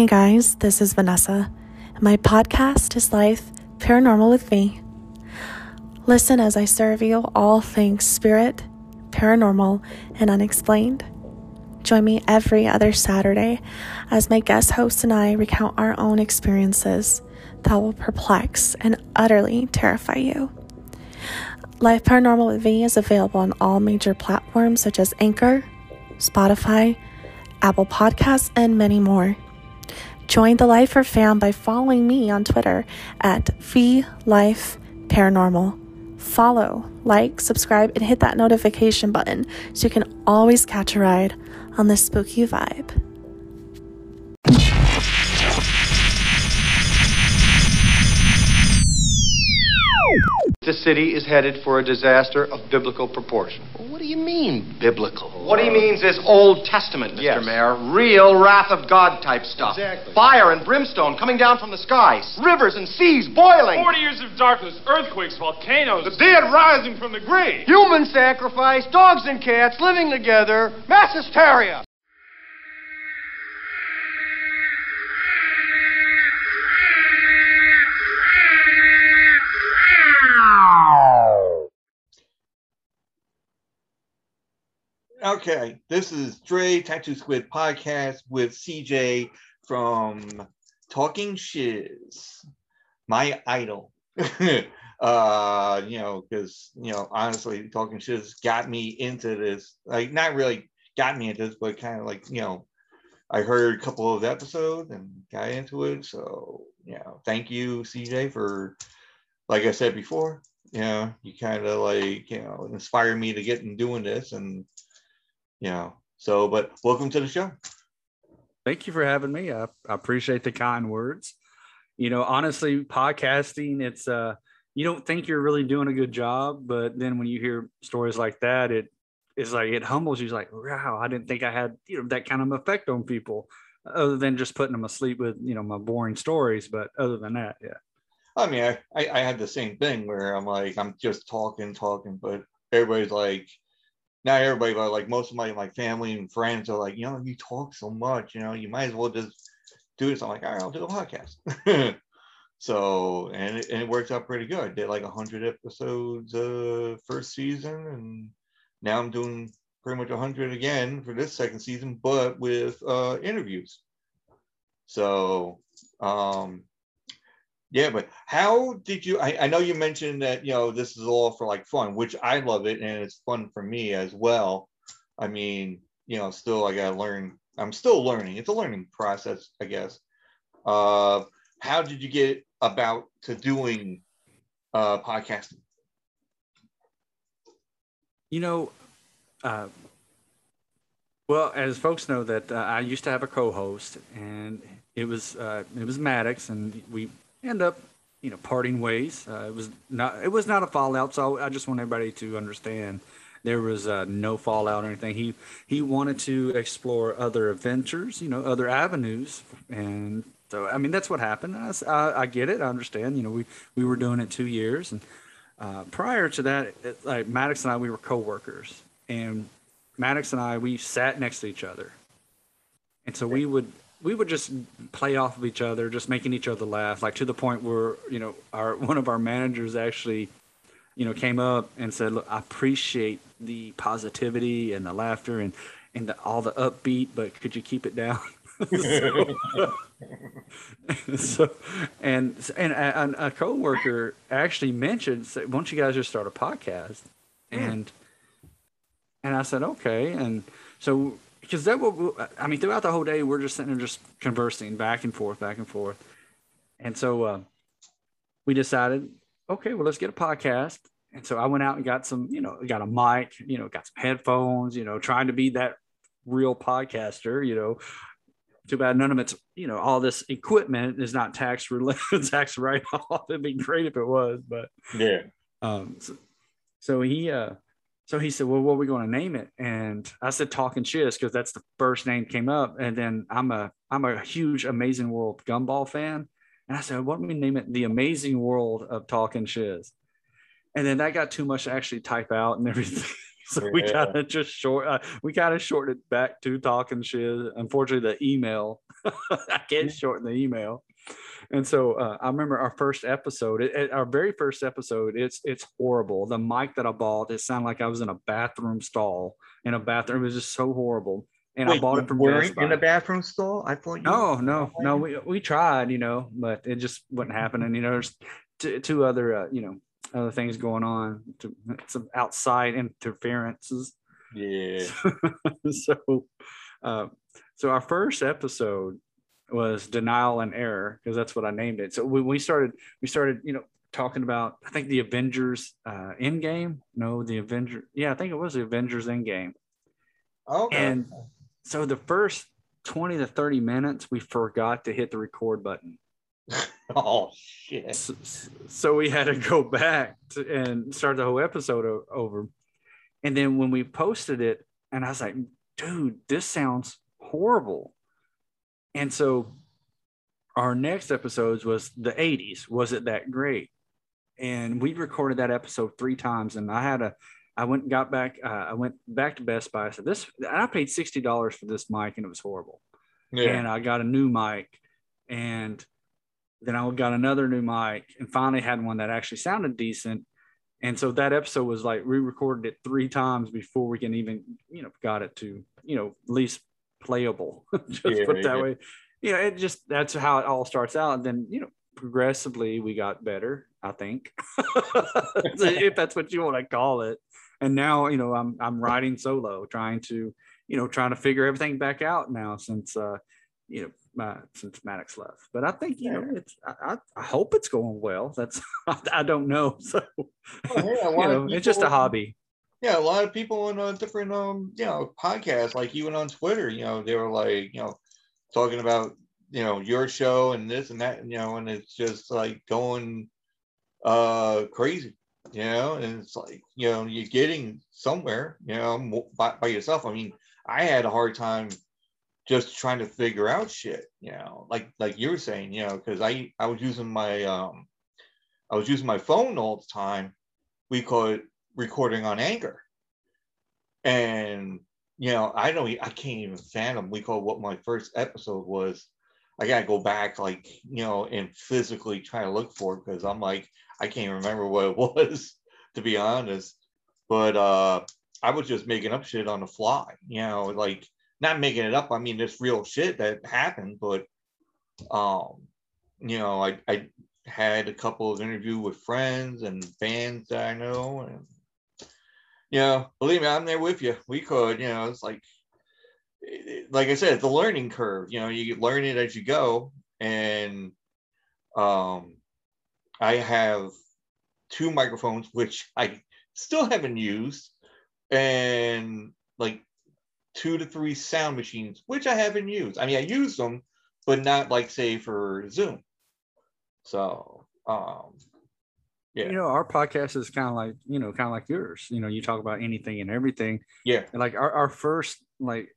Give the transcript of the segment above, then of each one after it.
Hey guys, this is Vanessa. My podcast is Life Paranormal with me. Listen as I serve you all things spirit, paranormal, and unexplained. Join me every other Saturday as my guest host and I recount our own experiences that will perplex and utterly terrify you. Life Paranormal with Me is available on all major platforms such as Anchor, Spotify, Apple Podcasts, and many more. Join the Lifer fam by following me on Twitter at VLifeParanormal. Follow, like, subscribe, and hit that notification button so you can always catch a ride on this spooky vibe. The city is headed for a disaster of biblical proportion. What do you mean, biblical? What he means is Old Testament, Mr. Yes. Mayor. Real wrath of God type stuff. Exactly. Fire and brimstone coming down from the skies. Rivers and seas boiling. 40 years of darkness, earthquakes, volcanoes. The dead rising from the grave. Human sacrifice, dogs and cats living together, mass hysteria. Okay, this is Dre Tattoo Squid podcast with CJ from Talking Shiz, my idol. uh, you know, because you know, honestly, Talking Shiz got me into this. Like, not really got me into this, but kind of like you know, I heard a couple of episodes and got into it. So, you know, thank you, CJ, for like I said before. You know, you kind of like you know inspire me to get in doing this and you know so but welcome to the show Thank you for having me. I, I appreciate the kind words. You know, honestly, podcasting, it's uh you don't think you're really doing a good job, but then when you hear stories like that, it is like it humbles you. It's like, wow, I didn't think I had you know that kind of effect on people, other than just putting them asleep with you know my boring stories. But other than that, yeah. I mean I, I i had the same thing where i'm like i'm just talking talking but everybody's like not everybody but like most of my like family and friends are like you know you talk so much you know you might as well just do this. I'm like all right i'll do a podcast. So and it, and it works out pretty good. I did like 100 episodes uh first season and now i'm doing pretty much 100 again for this second season but with uh interviews. So um yeah, but how did you? I, I know you mentioned that you know this is all for like fun, which I love it, and it's fun for me as well. I mean, you know, still I gotta learn. I'm still learning. It's a learning process, I guess. Uh, how did you get about to doing uh, podcasting? You know, uh, well, as folks know, that uh, I used to have a co-host, and it was uh, it was Maddox, and we end up, you know, parting ways. Uh, it was not it was not a fallout, so I just want everybody to understand there was uh, no fallout or anything. He he wanted to explore other adventures, you know, other avenues, and so I mean that's what happened. I I get it, I understand. You know, we we were doing it two years, and uh, prior to that, it, like Maddox and I, we were coworkers, and Maddox and I we sat next to each other, and so we would we would just play off of each other, just making each other laugh, like to the point where you know our one of our managers actually, you know, came up and said, "Look, I appreciate the positivity and the laughter and and the, all the upbeat, but could you keep it down?" so, so and and a, a coworker actually mentioned, said, "Why don't you guys just start a podcast?" Hmm. And and I said, "Okay." And so because that will, I mean, throughout the whole day, we're just sitting there just conversing back and forth, back and forth. And so uh, we decided, okay, well, let's get a podcast. And so I went out and got some, you know, got a mic, you know, got some headphones, you know, trying to be that real podcaster, you know. Too bad none of it's, you know, all this equipment is not tax related, tax write off. It'd be great if it was, but Yeah. um, so, so he, uh, so he said, "Well, what are we going to name it?" And I said, "Talking Shiz," because that's the first name came up. And then I'm a I'm a huge Amazing World Gumball fan, and I said, "Why don't we name it the Amazing World of Talking Shiz?" And then that got too much to actually type out and everything. so we Yeah. kind of just short. Uh, we kind of shortened it back to talking shit. Unfortunately, the email I can't shorten the email. And so uh, I remember our first episode, it, it- our very first episode. It's it's horrible. The mic that I bought, it sounded like I was in a bathroom stall in a bathroom. It was just so horrible. And I bought it from Best in the Buy. bathroom stall. I thought you. No, no, no. We we tried, you know, but it just wasn't happening. You know, there's two, two other, uh, you know, other things going on, to, some outside interferences. Yeah. so, uh, so our first episode was denial and error because that's what I named it. So when we started, we started, you know, talking about I think the Avengers uh, Endgame. No, the Avenger. Yeah, I think it was the Avengers Endgame. Okay. And so the first 20 to 30 minutes, we forgot to hit the record button. oh shit. So, so we had to go back to, and start the whole episode o- over. And then when we posted it, and I was like, dude, this sounds horrible. And so our next episodes was the 80s. Was it that great? And we recorded that episode three times. And I had a, I went and got back, uh, I went back to Best Buy. I said, this, and I paid $60 for this mic and it was horrible Yeah. and I got a new mic, and then I got another new mic, and finally had one that actually sounded decent. And so that episode was like we recorded it three times before we can even you know got it to you know at least playable. just Yeah, put it that yeah. way. You know, it just that's how it all starts out, and then you know progressively we got better. I think if that's what you want to call it. And now you know I'm I'm riding solo, trying to you know, trying to figure everything back out now since uh, you know, my, since Maddox left. But I think you know, it's I, I, hope it's going well. That's I, don't know. So Oh, yeah, you know, it's just a hobby. Yeah, a lot of people on uh, different um you know podcasts, like even on Twitter, you know, they were like you know talking about you know your show and this and that, you know, and it's just like going uh crazy, you know, and it's like you know you're getting somewhere, you know, by, by yourself. I mean, I had a hard time just trying to figure out shit, you know, like like you were saying, you know, because I I was using my um I was using my phone all the time. We it recording on Anchor, and you know I don't I can't even fathom. We call what my first episode was. I gotta go back, like you know, and physically try to look for it because I'm like I can't remember what it was to be honest. But uh I was just making up shit on the fly, you know, like not making it up. I mean, it's real shit that happened, but um, you know, I I had a couple of interviews with friends and fans that I know, and you know, believe me, I'm there with you. We could, you know, it's like like I said, it's a learning curve. You know, you learn it as you go, and um, I have two microphones which I still haven't used, and like two to three sound machines which I haven't used. I mean, I use them, but not like say for Zoom. So, um, yeah, You know, our podcast is kind of like, you know, kind of like yours. You know, you talk about anything and everything. yeah, And like our, our first, like,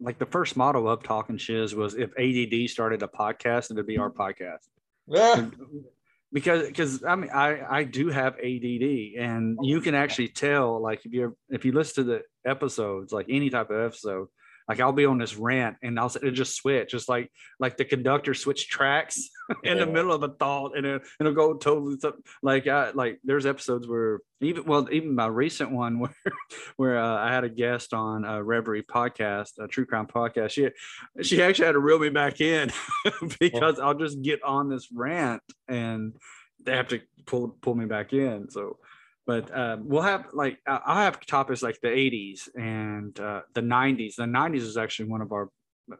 like the first motto of Talking Shiz was if ADD started a podcast, it'd be our podcast. yeah, because because I mean I I do have ADD and you can actually tell like if you're if you listen to the episodes like any type of episode like I'll be on this rant and I'll it just switch. Just like like the conductor switch tracks in the middle of a thought and it, it'll go totally like I like there's episodes where even well even my recent one where where uh, I had a guest on a Reverie podcast a true crime podcast. She she actually had to reel me back in because I'll just get on this rant and they have to pull pull me back in. So, but um, we'll have like I- I'll have topics like the 80s and uh, the 90s. The 90s is actually one of our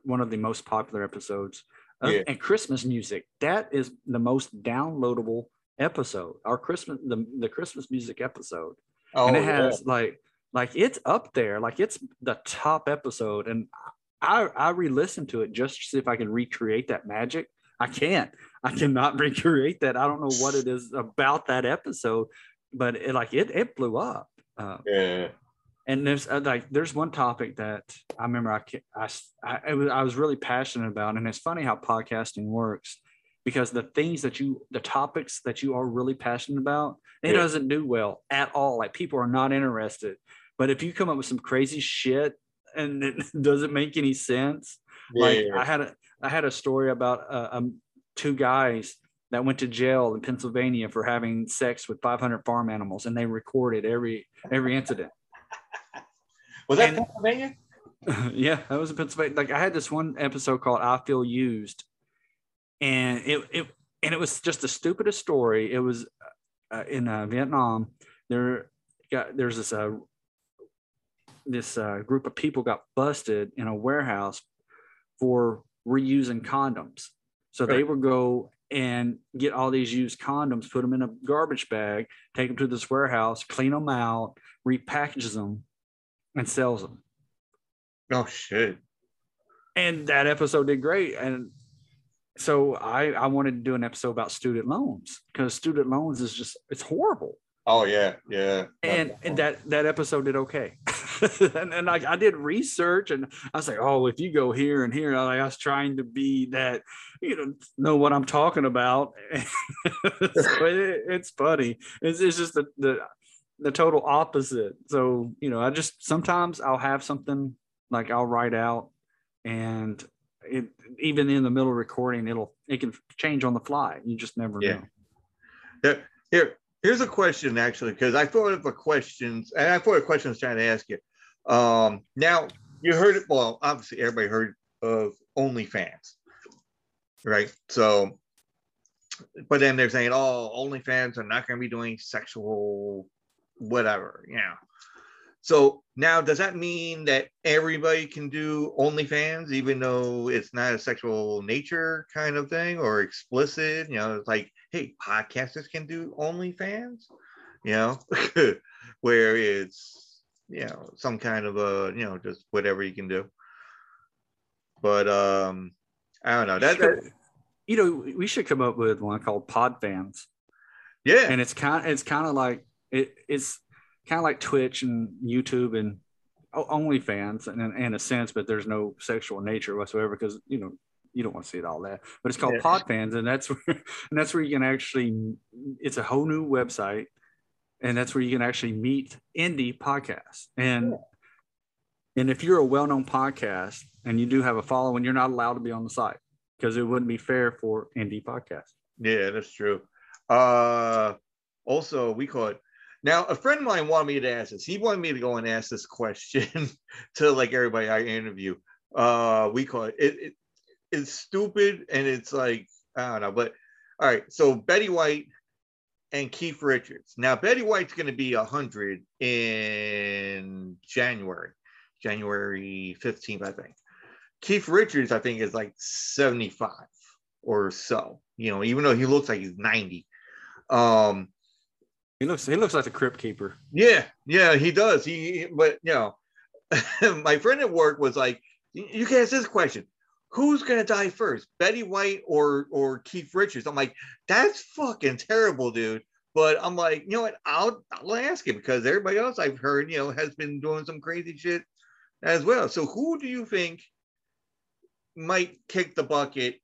one of the most popular episodes. Uh, Yeah. And Christmas music that is the most downloadable episode. Our Christmas the the Christmas music episode oh, and it yeah. has like like it's up there like it's the top episode and i i re-listened to it just to see if i can recreate that magic i can't i cannot recreate that i don't know what it is about that episode but it like it it blew up uh, yeah, and there's uh, like there's one topic that I remember I I I s- I, it was, I was really passionate about, and it's funny how podcasting works because the things that you the topics that you are really passionate about it Yeah. doesn't do well at all. Like people are not interested. But if you come up with some crazy shit and it doesn't make any sense, like I had a I had a story about uh, um, two guys that went to jail in Pennsylvania for having sex with 500 farm animals, and they recorded every every incident. Was that and- Pennsylvania? yeah, that was in Pennsylvania. Like I had this one episode called "I Feel Used," and it it and it was just the stupidest story. It was uh, in uh, Vietnam. There got there's this uh this uh, group of people got busted in a warehouse for reusing condoms. So they would go and get all these used condoms, put them in a garbage bag, take them to this warehouse, clean them out, repackages them, and sells them Oh shit. and that episode did great. And so i i wanted to do an episode about student loans because student loans is just it's horrible. Oh yeah, yeah. and, and that that episode did okay and, and I, I did research and i was like oh if you go here and here I was trying to be that you know know what i'm talking about. So it, it's funny. It's, it's just the, the the total opposite. So you know i just sometimes i'll have something like i'll write out and it even in the middle of recording it'll it can change on the fly. You just never Yeah. know. Here, here, here's a question actually, because I thought of a question, and I thought a question I was trying to ask you. Um, now you heard it. Well, obviously everybody heard of OnlyFans, right? So, but then they're saying, oh, OnlyFans are not going to be doing sexual whatever, know. So now, does that mean that everybody can do OnlyFans, even though it's not a sexual nature kind of thing or explicit? You know, it's like, hey, podcasters can do OnlyFans, you know, where it's, you know, some kind of a, you know, just whatever you can do. But um, I don't know. That, that you know we should come up with one called pod fans yeah, and it's kind it's kind of like it, it's kind of like twitch and youtube and O- OnlyFans in, in a sense but there's no sexual nature whatsoever because you know you don't want to see it all that but it's called Yeah. pod fans and that's where and that's where you can actually it's a whole new website and that's where you can actually meet indie podcasts and and if you're a well-known podcast and you do have a following you're not allowed to be on the site because it wouldn't be fair for indie podcasts Yeah, that's true. Uh, also, we call it. Now, a friend of mine wanted me to ask this. He wanted me to go and ask this question to like everybody I interview. Uh, we call it. It, it it's stupid and it's like I don't know, but all right. So Betty White and Keith Richards. Now Betty White's going to be hundred in January, January fifteenth, I think. Keith Richards, I think, is like seventy-five or so. You know, even though he looks like he's 90. Um, he looks he looks like the crypt keeper yeah, yeah, he does. He but you know, my friend at work was like, you can ask this question. Who's gonna die first, Betty White or or Keith Richards? I'm like, that's fucking terrible, dude. But I'm like, you know what? I'll I'll ask him because everybody else I've heard, you know, has been doing some crazy shit as well. So who do you think might kick the bucket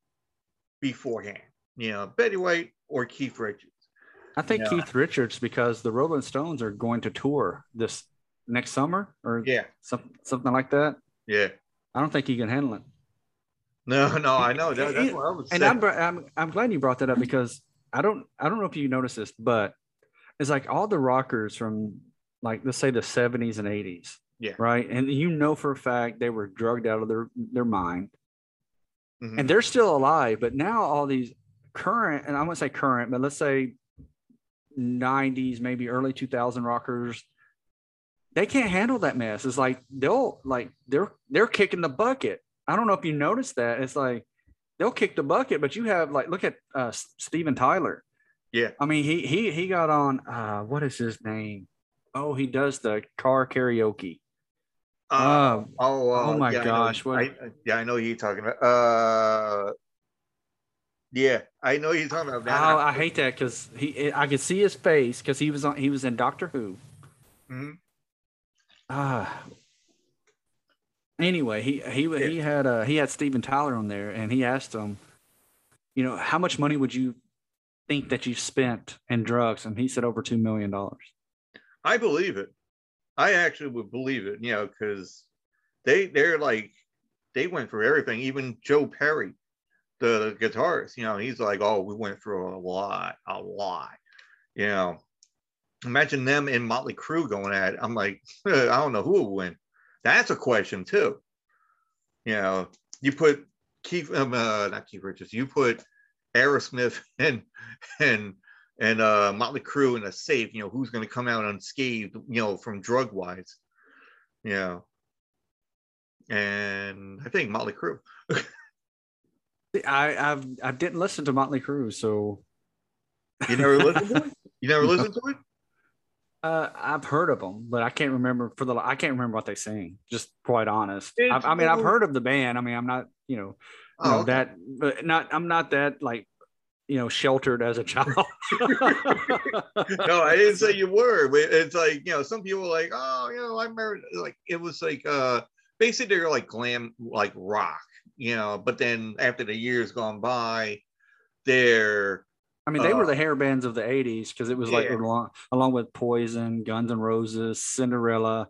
beforehand? You know, Betty White or Keith Richards? I think Yeah. Keith Richards because the Rolling Stones are going to tour this next summer or Yeah, some, something like that. yeah. I don't think he can handle it. No, no, I know. That, that's what I was And. I'm, I'm I'm glad you brought that up because I don't I don't know if you noticed this, but it's like all the rockers from like let's say the 70s and 80s. Yeah. Right. And you know for a fact they were drugged out of their their mind. Mhm. and they're still alive. But now all these current, and I won't say current, but let's say 90s, maybe early 2000 rockers, they can't handle that mess. It's like they'll like they're they're kicking the bucket. I don't know if you noticed that. It's like they'll kick the bucket, but you have like look at uh Steven Tyler. Yeah. I mean he he he got on uh what is his name? Oh, he does the car karaoke. Uh, Uh, oh, uh, oh my yeah, I know- gosh, what- I, yeah, I know you're talking about. Uh, yeah, I know you're talking about that. Oh, I hate that because he I could see his face because he was on he was in Doctor Who. Mhm. Ah. Anyway, he he he had uh he had Steven Tyler on there, and he asked him, you know, how much money would you think that you spent in drugs? And he said over two million dollars. I believe it. I actually would believe it, you know, because they they're like they went through everything. Even Joe Perry, the guitarist, you know, he's like, oh, we went through a lot, a lot, you know. Imagine them in Motley Crue going at. It. I'm like, I don't know who will win. That's a question too. You know, you put Keith, um, uh, not Keith Richards, you put Aerosmith and and and uh, Motley Crue in a safe. You know, who's going to come out unscathed? You know, from drug wise. You know, and I think Motley Crue. I I've I didn't listen to Motley Crue, so you never listened to it. You never listened to it. Uh, I've heard of them, but I can't remember for the I can't remember what they sing. Just quite honest. I, I, mean, I've heard of the band. I mean, I'm not you know, oh, know okay. that, but not I'm not that like you know sheltered as a child. no, I didn't say you were. But it's like you know, some people are like, oh, you know, I remember like it was like uh basically they're like glam like rock, you know. But then after the years gone by, they're I mean, they uh, were the hair bands of the '80s because it was yeah. like along, along with Poison, Guns N' Roses, Cinderella.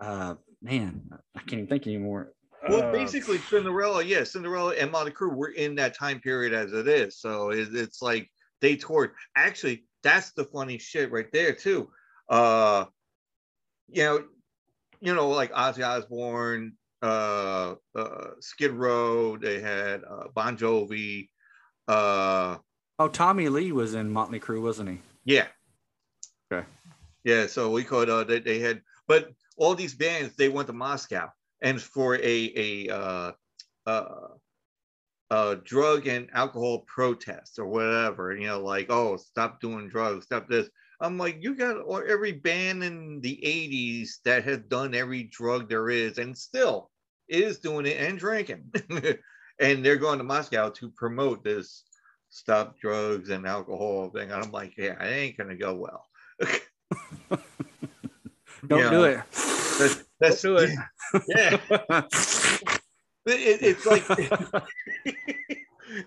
Uh, man, I can't even think anymore. Well, uh, basically, Cinderella, yeah, Cinderella and Motley Crue were in that time period as it is. So it, it's like they toured. Actually, that's the funny shit right there too. Uh, you know, you know, like Ozzy Osbourne, uh, uh, Skid Row. They had uh, Bon Jovi. Uh, oh, Tommy Lee was in Motley Crue, wasn't he? Yeah. Okay. Yeah. So we could. Uh, they, they had, but all these bands they went to Moscow and for a a uh, uh, uh, drug and alcohol protest or whatever, you know, like oh, stop doing drugs, stop this. I'm like, you got every band in the 80s that has done every drug there is and still is doing it and drinking. and they're going to Moscow to promote this stop drugs and alcohol thing. And I'm like, yeah, it ain't going to go well. Don't you know, do it. Don't do it. Yeah. it, it's like,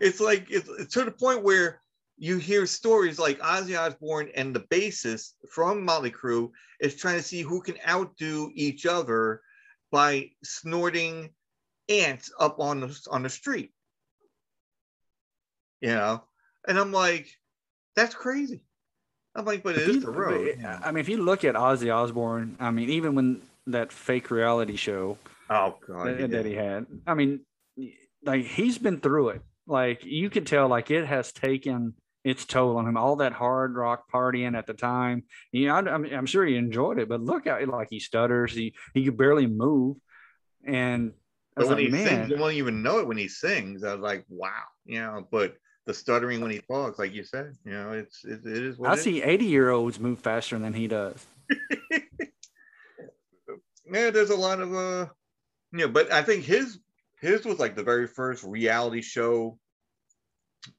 it's like, it's, it's to the point where you hear stories like Ozzy Osbourne and the bassist from Motley Crue is trying to see who can outdo each other by snorting ants up on the on the street. You know, and I'm like, that's crazy. I'm like, but it is the road. I mean, if you look at Ozzy Osbourne, I mean, even when that fake reality show, oh god, that, that he had, I mean, like he's been through it. Like you could tell, like it has taken its toll on him. All that hard rock partying at the time. You know, I'm, I'm sure he enjoyed it, but look at like he stutters. He he could barely move, and but when like, he man. sings, you won't even know it when he sings. I was like, wow, you know. But the stuttering when he talks, like you said, you know, it's it, it is. What I see eighty year olds move faster than he does. yeah, there's a lot of uh, you know, but I think his his was like the very first reality show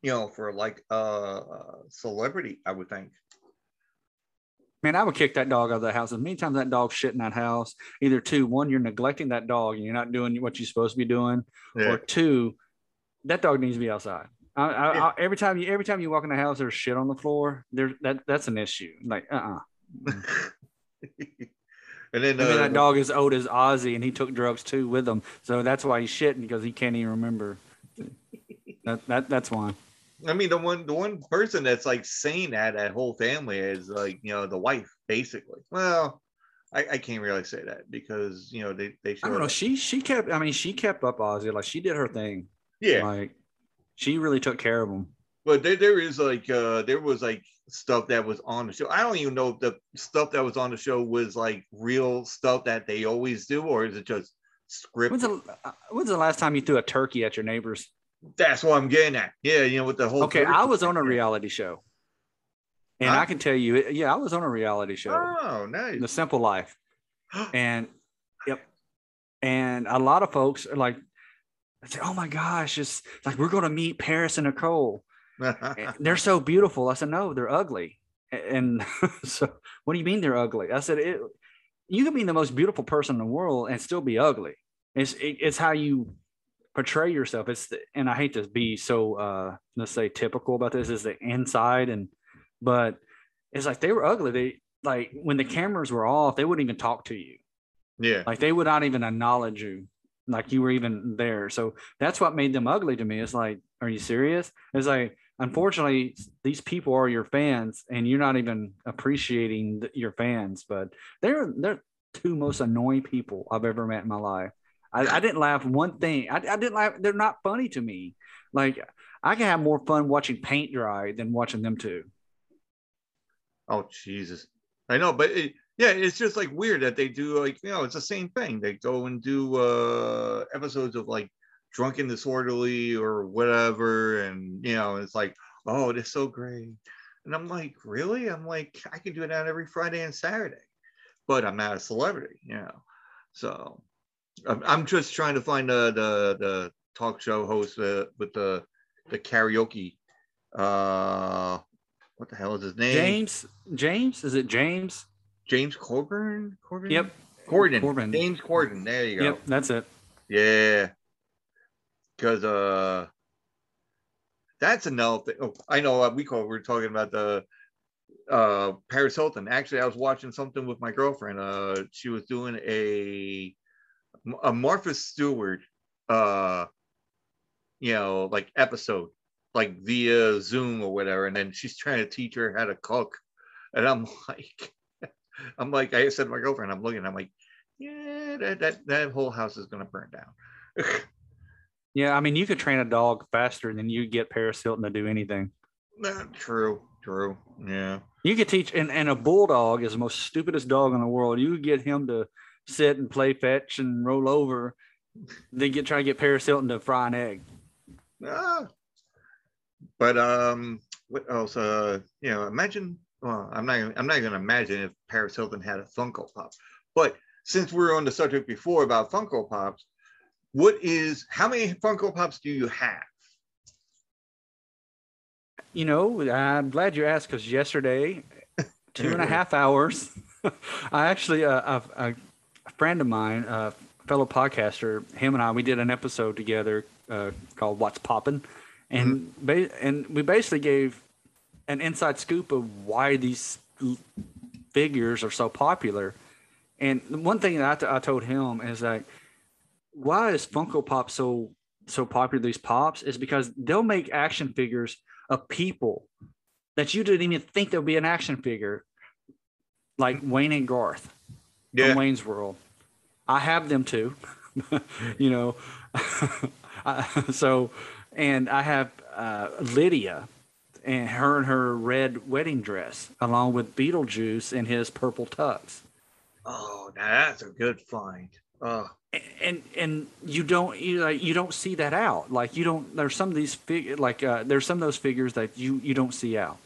you know, for like a uh, celebrity, I would think. Man, I would kick that dog out of the house. As many times that dog's shit in that house, either two, one, you're neglecting that dog and you're not doing what you're supposed to be doing, yeah. or two, that dog needs to be outside. I, I, yeah. I, every time you every time you walk in the house, there's shit on the floor. There that that's an issue. Like uh uh-uh. uh and then, uh, that dog is old as Ozzy, and he took drugs too with him, so that's why he's shitting because he can't even remember. That, that that's why. I mean, the one the one person that's like saying that that whole family is like you know the wife basically. Well, I, I can't really say that because you know they they. I don't know. She she kept. I mean, she kept up Ozzy like she did her thing. Yeah. Like she really took care of him. But there, there is like uh there was like stuff that was on the show. I don't even know if the stuff that was on the show was like real stuff that they always do, or is it just scripted? When's the, uh, when's the last time you threw a turkey at your neighbors? That's what I'm getting at. Yeah, you know, with the whole. Okay, I was on a reality show, and huh? I can tell you, yeah, I was on a reality show. Oh, nice. The Simple Life, and yep, and a lot of folks are like, say, "Oh my gosh, it's like we're going to meet Paris and Nicole. they're so beautiful." I said, "No, they're ugly." And so, what do you mean they're ugly? I said, it, "You can be the most beautiful person in the world and still be ugly. It's it, it's how you portray yourself. It's the, and I hate to be so uh let's say typical about this is the inside and but it's like they were ugly. They like when the cameras were off, they wouldn't even talk to you. Yeah. Like they would not even acknowledge you, like you were even there. So that's what made them ugly to me. It's like, are you serious? It's like, unfortunately, these people are your fans, and you're not even appreciating your fans. But they're they're two most annoying people I've ever met in my life. I, I didn't laugh one thing. I, I didn't laugh. They're not funny to me. Like I can have more fun watching paint dry than watching them two. Oh Jesus. I know, but it, yeah, it's just like weird that they do like you know it's the same thing. They go and do uh episodes of like drunken disorderly or whatever, and you know it's like oh they're so great, and I'm like really? I'm like I can do it on every Friday and Saturday, but I'm not a celebrity, you know. So I'm, I'm just trying to find the the, the talk show host uh, with the the karaoke. Uh, what the hell is his name? James, James, is it James? James Corbin. Corbin. Yep. Corden. Corbin. James Corden. There you go. Yep, that's it. Yeah. Because uh, that's another thing. Oh, I know. what we call. We are talking about the uh Paris Hilton. Actually, I was watching something with my girlfriend. Uh, she was doing a a Martha Stewart. Uh, you know, like episode, like via Zoom or whatever, and then she's trying to teach her how to cook, and I'm like, I'm like, I said to my girlfriend, I'm looking, I'm like, yeah, that that, that whole house is gonna burn down. Yeah, I mean, you could train a dog faster than you get Paris Hilton to do anything. Not true, true, yeah. You could teach, and, and a bulldog is the most stupidest dog in the world. You could get him to sit and play fetch and roll over, then get try to get Paris Hilton to fry an egg. Ah. But um, what else? Uh, you know, imagine. Well, I'm not. I'm not going to imagine if Paris Hilton had a Funko Pop. But since we were on the subject before about Funko Pops, what is? How many Funko Pops do you have? You know, I'm glad you asked because yesterday, two and a half hours, I actually, uh, a, a friend of mine, a fellow podcaster, him and I, we did an episode together uh, called "What's Poppin'," and ba- and we basically gave an inside scoop of why these figures are so popular. And one thing that I, t- I told him is that why is Funko Pop so so popular? These pops is because they'll make action figures of people that you didn't even think there would be an action figure, like Wayne and Garth Yeah. from Wayne's World. I have them too, you know. I- so, and I have uh, Lydia and her in her red wedding dress, along with Beetlejuice in his purple tux. Oh, now that's a good find. Oh, and and you don't you like you don't see that out like you don't there's some of these fig like uh, there's some of those figures that you you don't see out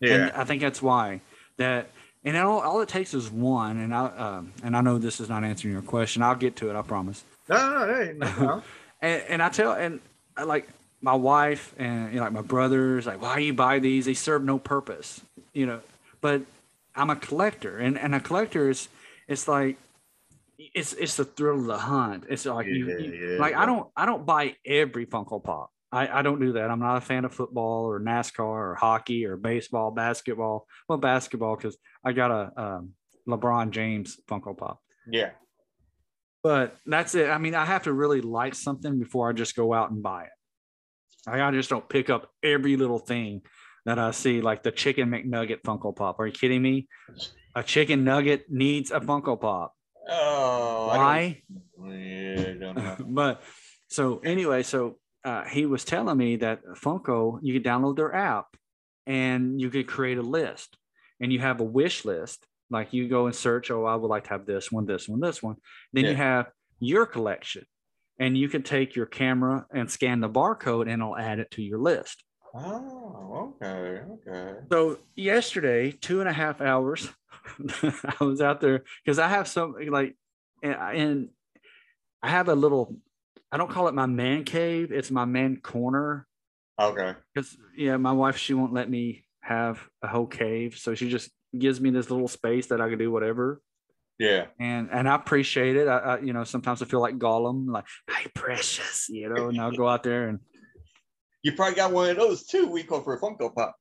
yeah. and i think that's why that and all, all it takes is one and i um, and i know this is not answering your question i'll get to it i promise no, no, no, hey, no, and, and i tell and I, like my wife and you know, like my brothers like why do you buy these they serve no purpose you know but i'm a collector and and a collector is it's like it's it's the thrill of the hunt it's like you, Yeah, you- yeah, like i don't i don't buy every funko pop I, I don't do that. I'm not a fan of football or NASCAR or hockey or baseball, basketball. Well, basketball because I got a um, LeBron James Funko Pop. yeah. But that's it. I mean, I have to really like something before I just go out and buy it. Like, I just don't pick up every little thing that I see, like the chicken McNugget Funko Pop. Are you kidding me? A chicken nugget needs a Funko Pop. Oh, Why? Yeah, I don't know. but so anyway, so uh, he was telling me that Funko, you can download their app and you could create a list and you have a wish list. Like you go and search, oh, I would like to have this one, this one, this one. Then you have your collection and you can take your camera and scan the barcode and it'll add it to your list. Oh, okay, okay. So yesterday, two and a half hours, I was out there because I have some like, and, and I have a little. I don't call it my man cave; it's my man corner. Okay. Because yeah, my wife she won't let me have a whole cave, so she just gives me this little space that I can do whatever. Yeah. And and I appreciate it. I, I you know sometimes I feel like Gollum, like hey precious, you know, and I'll go out there and You probably got one of those too. We call for a Funko Pop.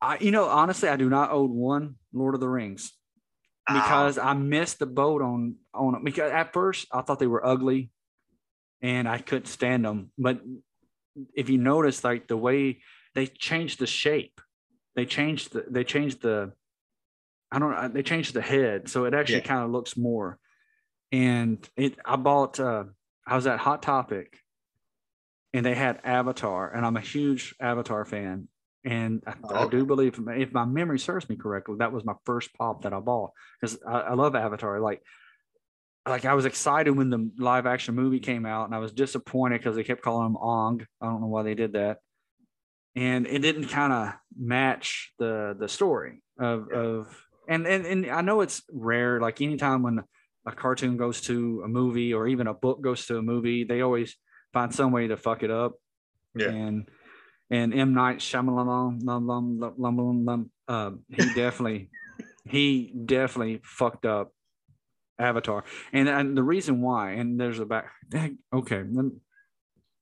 I, you know, honestly, I do not own one Lord of the Rings. Ah. because I missed the boat on on because at first I thought they were ugly, and I couldn't stand them. But if you notice, like the way they changed the shape, they changed the they changed the I don't know they changed the head, so it actually Yeah. kind of looks more. And it I bought uh, I was at Hot Topic, and they had Avatar, and I'm a huge Avatar fan. And I, Oh, I do believe, if my memory serves me correctly, that was my first pop that I bought because I, I love Avatar. Like, like I was excited when the live action movie came out, and I was disappointed because they kept calling him Ong. I don't know why they did that, and it didn't kind of match the the story of of and and and I know it's rare. Like anytime when a cartoon goes to a movie or even a book goes to a movie, they always find some way to fuck it up. Yeah. And and M Night Shyamalan, lum, lum, lum, lum, uh, he definitely he definitely fucked up Avatar. And and the reason why, and there's a back. Okay, lem-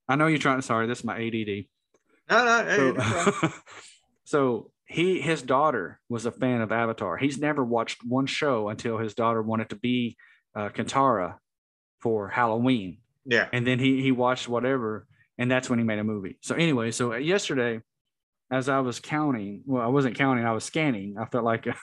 I know you're trying. Sorry, this is my ADD. No, no, So, problem. so he his daughter was a fan of Avatar. He's never watched one show until his daughter wanted to be uh, Katara for Halloween, yeah. and then he he watched whatever, and that's when he made a movie. So anyway, so yesterday, as I was counting, well, I wasn't counting, I was scanning. I felt like.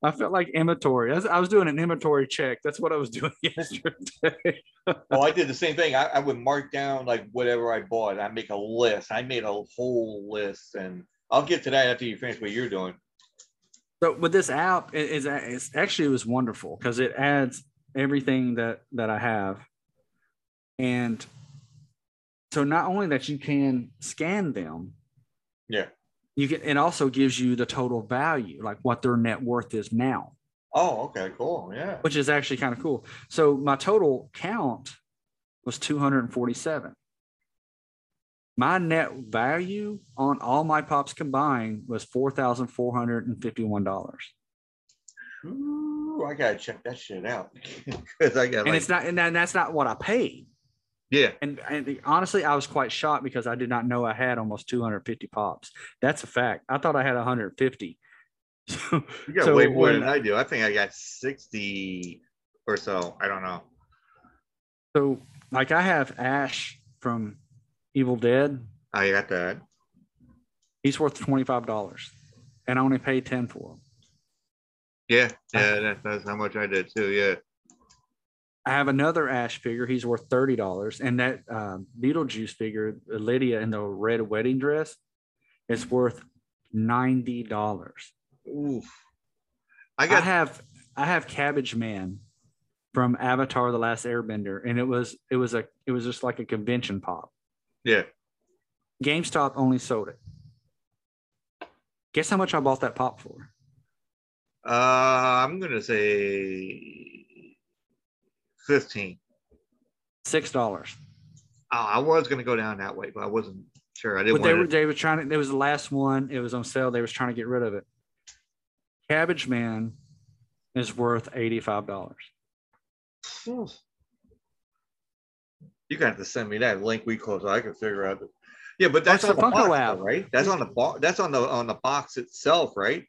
I felt like inventory. I was, doing an inventory check. That's what I was doing yesterday. Well, I did the same thing. I, I would mark down like whatever I bought. I make a list. I made a whole list, and I'll get to that after you finish what you're doing. So with this app, it is it's actually it was wonderful because it adds everything that that I have, and so not only that you can scan them, Yeah. you can it also gives you the total value, like what their net worth is now, Oh, okay, cool. Yeah. which is actually kind of cool. So my total count was two hundred and forty-seven. My net value on all my pops combined was four thousand four hundred and fifty-one dollars. Ooh, I gotta check that shit out because I got and like, it's not and that's not what I paid. yeah. And, and honestly, I was quite shocked because I did not know I had almost 250 pops. That's a fact. I thought I had 150. So, You got so way more when- than I do. I think I got sixty or so. I don't know. so like I have Ash from Evil Dead. I got that. He's worth $25 and I only paid 10 for him. Yeah, yeah. That, that's how much I did too. Yeah. I have another Ash figure. He's worth $30. And that um, Beetlejuice figure, Lydia in the red wedding dress, is worth $90. Oof. I I got. have I have Cabbage Man from Avatar: The Last Airbender, and it was it was a it was just like a convention pop. Yeah. GameStop only sold it. Guess how much I bought that pop for? Uh, I'm gonna say fifteen. Six dollars. Oh, I was gonna go down that way, but I wasn't sure. I didn't But they were want to. they were trying to. It was the last one. It was on sale. They was trying to get rid of it. Cabbage Man is worth eighty five dollars. You got to send me that link we close. So I can figure out. The, yeah, but that's on the Funko box, app. right? That's on the box. That's on the on the box itself, right?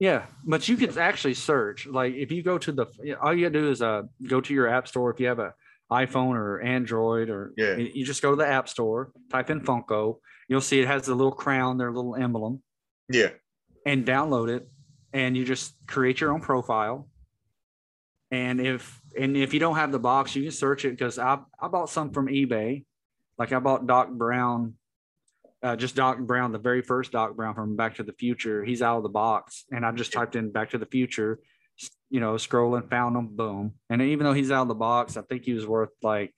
Yeah, but you can actually search. Like if you go to the, all you gotta do is uh go to your app store if you have a iPhone or Android or Yeah. you you just go to the app store, type in Funko. You'll see it has the little crown, their little emblem, Yeah. and download it. And you just create your own profile. And if and if you don't have the box, you can search it because I I bought some from eBay. Like I bought Doc Brown, uh, just Doc Brown, the very first Doc Brown from Back to the Future. He's out of the box, and I just typed in Back to the Future, you know, scrolling, found him, boom. And even though he's out of the box, I think he was worth like,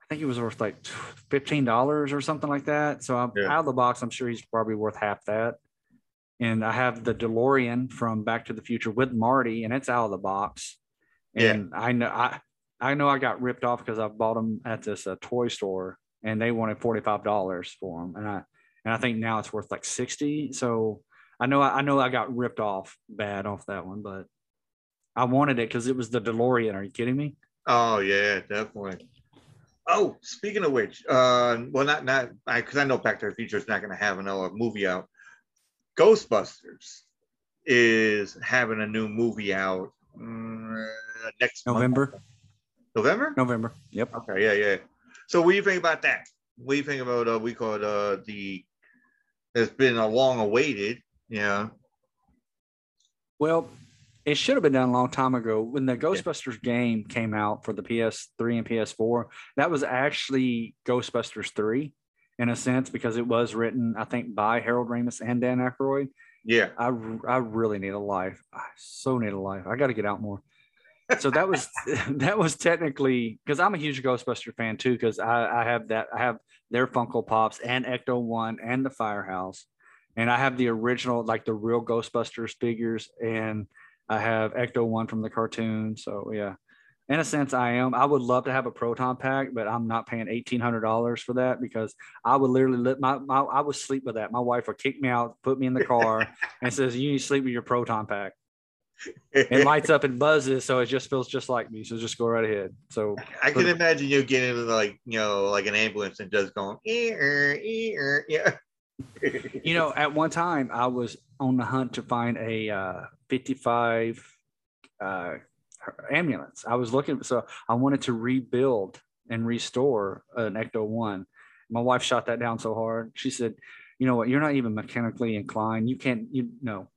I think he was worth like fifteen dollars or something like that. So I'm Yeah. out of the box. I'm sure he's probably worth half that. And I have the DeLorean from Back to the Future with Marty, and it's out of the box. Yeah. And I know I I know I got ripped off because I bought them at this uh, toy store, and they wanted forty five dollars for them, and I and I think now it's worth like sixty. So I know I know I got ripped off bad off that one, but I wanted it because it was the DeLorean. Are you kidding me? Oh yeah, definitely. Oh, speaking of which, uh, well, not not because I, know Back to the Future is not going to have another movie out. Ghostbusters is having a new movie out mm, next month. November. November. November. Yep. Okay, yeah, yeah. So what do you think about that? What do you think about uh we call it uh the it's been a long awaited, yeah. Well, it should have been done a long time ago when the Ghostbusters game came out for the PS3 and PS4. That was actually Ghostbusters 3 in a sense because it was written, I think, by Harold Ramis and Dan Aykroyd. Yeah. I, I really need a life. I so need a life. I got to get out more. So that was that was technically because I'm a huge Ghostbuster fan too because I, I have that I have their Funko Pops and Ecto One and the Firehouse, and I have the original like the real Ghostbusters figures and I have Ecto One from the cartoon. So yeah, in a sense, I am. I would love to have a proton pack, but I'm not paying eighteen hundred dollars for that because I would literally let my, my I would sleep with that. My wife would kick me out, put me in the car, and says, "You need to sleep with your proton pack." It lights up and buzzes, so it just feels just like me. So just go right ahead. So I can imagine you getting into like you know like an ambulance and just going ear ear yeah. you know, at one time I was on the hunt to find a uh, 55 uh, ambulance. I was looking, so I wanted to rebuild and restore an Ecto One. My wife shot that down so hard. She said, "You know what? You're not even mechanically inclined. You can't. You no,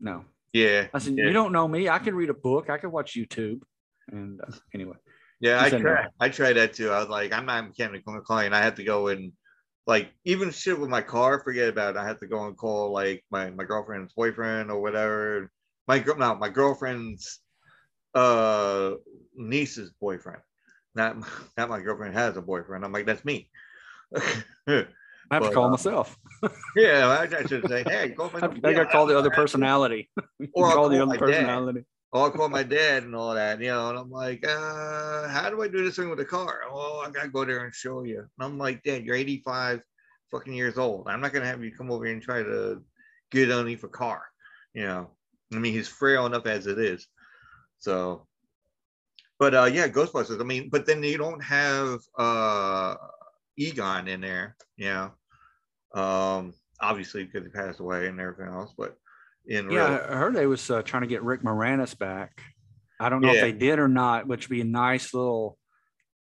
no." Yeah. I said, yeah. "You don't know me. I can read a book. I can watch YouTube." And uh, anyway, Yeah, I tried. I tried that too. I was like, I'm not mechanical inclined. I had to go and like even shit with my car. Forget about it. I had to go and call like my my girlfriend's boyfriend or whatever. My girl, no, my girlfriend's uh niece's boyfriend. Not not my girlfriend has a boyfriend. I'm like, that's me. I have But, to call uh, myself. yeah, I, I should say, hey, go I, I got to call the other personality. Or I'll call the other personality. Oh, I call my dad and all that, you know, and I'm like, uh, how do I do this thing with the car? Oh, I gotta go there and show you. And I'm like, Dad, you're 85 fucking years old. I'm not gonna have you come over here and try to get underneath a car. You know, I mean, he's frail enough as it is. So, but uh, yeah, Ghostbusters. I mean, but then you don't have uh Egon in there, you know. Um, obviously because he passed away and everything else, but in Yeah, real, I heard they was uh, trying to get Rick Moranis back. I don't know Yeah. if they did or not, which would be a nice little,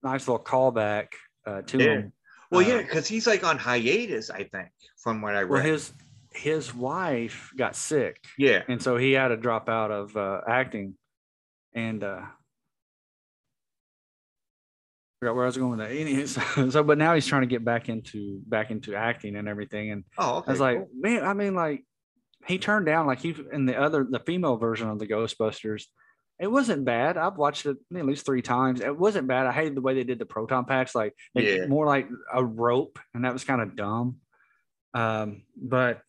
nice little callback uh, to Yeah. him. well, uh, yeah, because he's like on hiatus, I think, from what I read. Well, his his wife got sick, yeah, and so he had to drop out of uh, acting. And uh, forgot where I was going with that. Anyways, so, but now he's trying to get back into back into acting and everything. And Oh, okay. I was like, cool. man, I mean, like he turned down like he in the other the female version of the Ghostbusters. It wasn't bad. I've watched it at least three times. It wasn't bad. I hated the way they did the proton packs, like Yeah. more like a rope, and that was kind of dumb. Um, but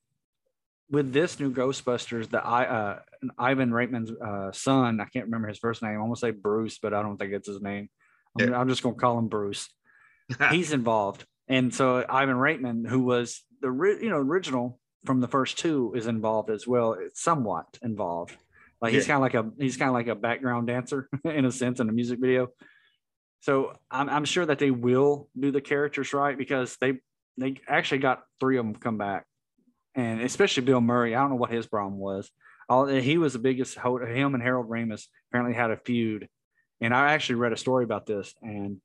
with this new Ghostbusters, the I uh, Ivan Reitman's uh, son, I can't remember his first name. I'm gonna say Bruce, but I don't think it's his name. I'm, Yeah. I'm just gonna call him Bruce he's involved. And so Ivan Reitman, who was the you know original from the first two, is involved as well. It's somewhat involved. Like he's Yeah. kind of like a he's kind of like a background dancer in a sense in a music video. So I'm, I'm sure that they will do the characters right because they they actually got three of them come back, and especially Bill Murray. I don't know what his problem was. All, he was the biggest. Him and Harold Ramis apparently had a feud, and I actually read a story about this. And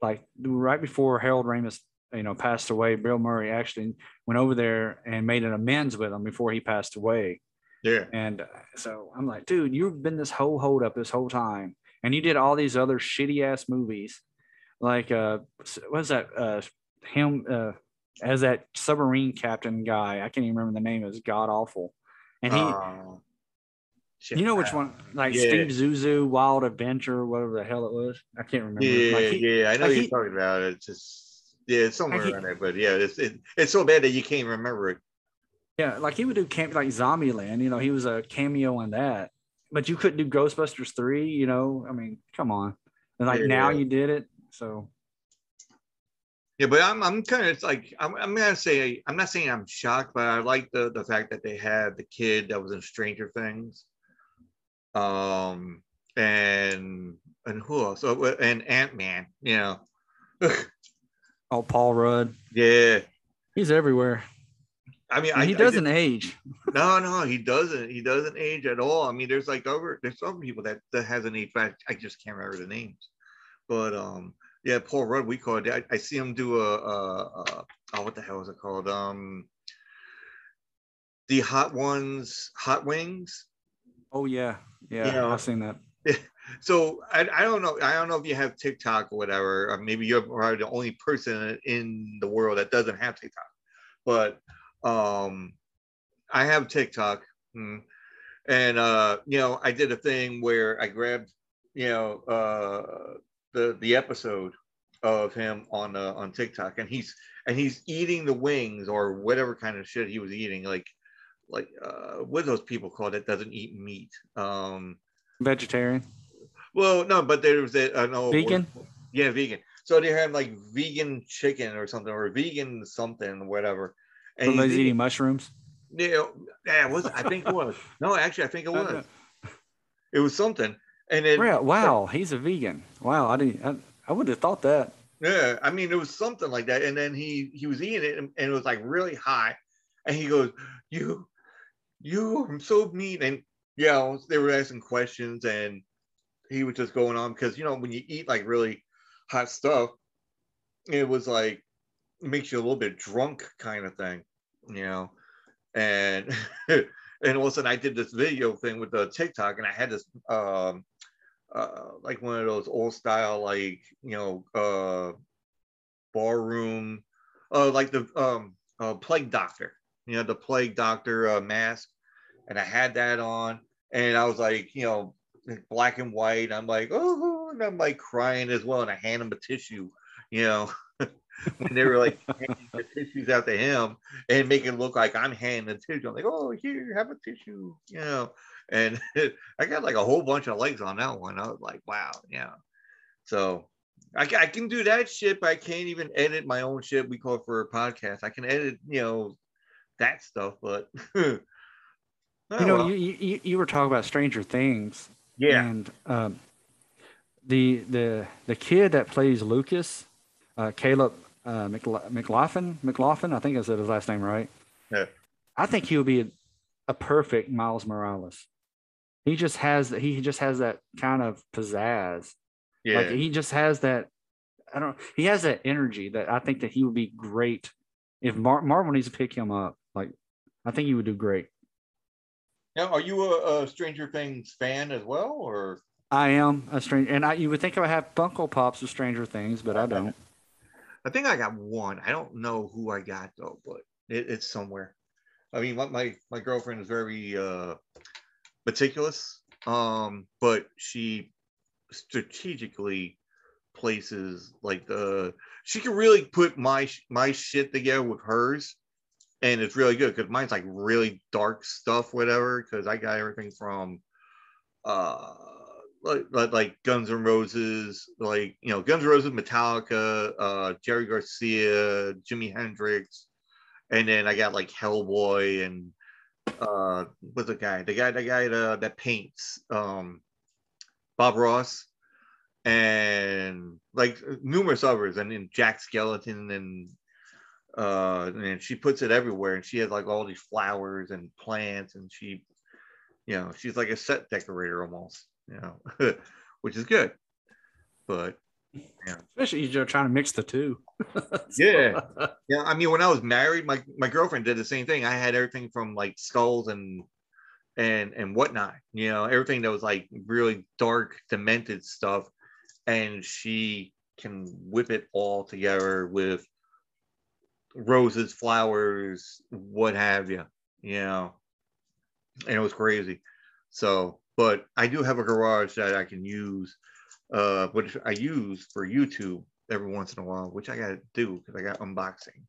like right before Harold Ramis, you know, passed away, Bill Murray actually went over there and made an amends with him before he passed away. yeah, And uh, so I'm like, dude, you've been this whole hold up this whole time, and you did all these other shitty ass movies, like uh, what's that? Uh, him uh, as that submarine captain guy. I can't even remember the name. Is god awful, and he. Uh, you know which one? Like Yeah. Steve Zuzu, Wild Adventure, whatever the hell it was. I can't remember. Yeah, Like, he- yeah, I know like you're he- talking about it. Just yeah, it's somewhere Like he- around there, but yeah, it's it, it's so bad that you can't remember it. Yeah, like he would do camp like Zombieland, you know, he was a cameo in that. But you couldn't do Ghostbusters 3, you know. I mean, come on. And like now Yeah. you did it. So Yeah, but I'm I'm kind of like I'm I'm gonna say I'm not saying I'm shocked, but I like the the fact that they had the kid that was in Stranger Things, um, and and who else? Oh, and Ant Man, you know, oh Paul Rudd. yeah. He's everywhere. I mean, I, he doesn't did- age. no, no, he doesn't. He doesn't age at all. I mean, there's like over there's some people that that hasn't aged, but I just can't remember the names. But um, yeah, Paul Rudd, we call it. I, I see him do a, a, a oh, what the hell is it called? Um, the Hot Ones, Hot Wings. Oh yeah, yeah, You know, I've seen that. So I, I don't know. I don't know if you have TikTok or whatever. Or maybe you're probably the only person in the world that doesn't have TikTok. But um, I have TikTok, hmm, and uh, you know, I did a thing where I grabbed, you know, uh, the the episode of him on uh, on TikTok, and he's and he's eating the wings or whatever kind of shit he was eating, like like uh, what those people called that doesn't eat meat? Um, Vegetarian, well, no, but there was a, I know vegan. yeah, vegan. So they had like vegan chicken or something, or vegan something, whatever. And Somebody's eating mushrooms. yeah, yeah, it was I think it was. No, actually, I think it was. It was something. And then Yeah, wow, he's a vegan. Wow, I didn't. I, I would have thought that. yeah, I mean, it was something like that. And then he he was eating it, and, and it was like really high. And he goes, "You, you, I'm so mean." And yeah, they were asking questions, and he was just going on because you know when you eat like really hot stuff, it was like it makes you a little bit drunk kind of thing, you know. And and all of a sudden I did this video thing with the TikTok, and I had this um uh like one of those old style like you know uh barroom uh like the um uh, plague doctor, you know the plague doctor uh, mask, and I had that on, and I was like you know black and white. I'm like, oh, and I'm like crying as well. And I hand him a tissue, you know, when they were like handing the tissues out to him and make it look like I'm handing the tissue. I'm like, oh, here, have a tissue, you know. And I got like a whole bunch of likes on that one. I was like, wow, yeah. So I, I can do that shit, but I can't even edit my own shit. We call it for a podcast. I can edit, you know, that stuff, but. oh, you know, well. you, you you were talking about Stranger Things. yeah. And um, the the the kid that plays Lucas, uh, Caleb uh, McLa- McLaughlin, McLaughlin, I think I said his last name right. Yeah. I think he would be a, a perfect Miles Morales. He just has he just has that kind of pizzazz. Yeah. Like he just has that. I don't. He has that energy that I think that he would be great if Mar- Marvel needs to pick him up. Like I think he would do great. Now, are you a, a Stranger Things fan as well, or I am a stranger, and I you would think I would have Funko Pops of Stranger Things, but I don't. I think I got one. I don't know who I got though, but it, it's somewhere. I mean, my, my my girlfriend is very uh, meticulous, um, but she strategically places like the she can really put my my shit together with hers, and it's really good because mine's like really dark stuff, whatever. Because I got everything from uh like, like like Guns N' Roses, like you know Guns N' Roses, Metallica, uh, Jerry Garcia, Jimi Hendrix, and then I got like Hellboy and uh, what's the guy? The guy, the guy that, that paints, um, Bob Ross, and like numerous others, and then Jack Skeleton and uh and she puts it everywhere and she has like all these flowers and plants and she you know she's like a set decorator almost you know, which is good. But yeah Especially you're trying to mix the two. Yeah. yeah, I mean, when I was married, my my girlfriend did the same thing. I had everything from like skulls and and and whatnot, you know, everything that was like really dark, demented stuff, and she can whip it all together with roses, flowers, what have you, you know, and it was crazy. So, but I do have a garage that I can use, uh, which I use for YouTube every once in a while, which I gotta do because I got unboxing.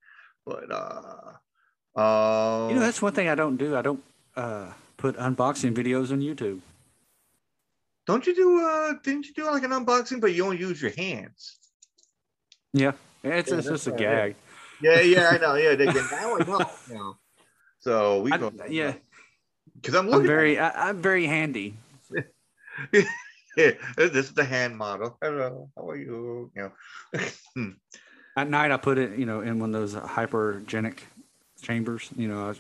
But uh, uh, You know, that's one thing I don't do. I don't uh, put unboxing videos on YouTube. don't you do? Uh, didn't you do like an unboxing, but you don't use your hands? Yeah, it's, Yeah, it's just a right, yeah. gag. Yeah, yeah, I know. Yeah, they can now I know. you know. So we I- go. yeah, because I'm I'm looking. very, I, I'm very handy. yeah, this is the hand model. Hello, how are you? You know. At night, I put it, you know, in one of those hypergenic Chambers. You know, I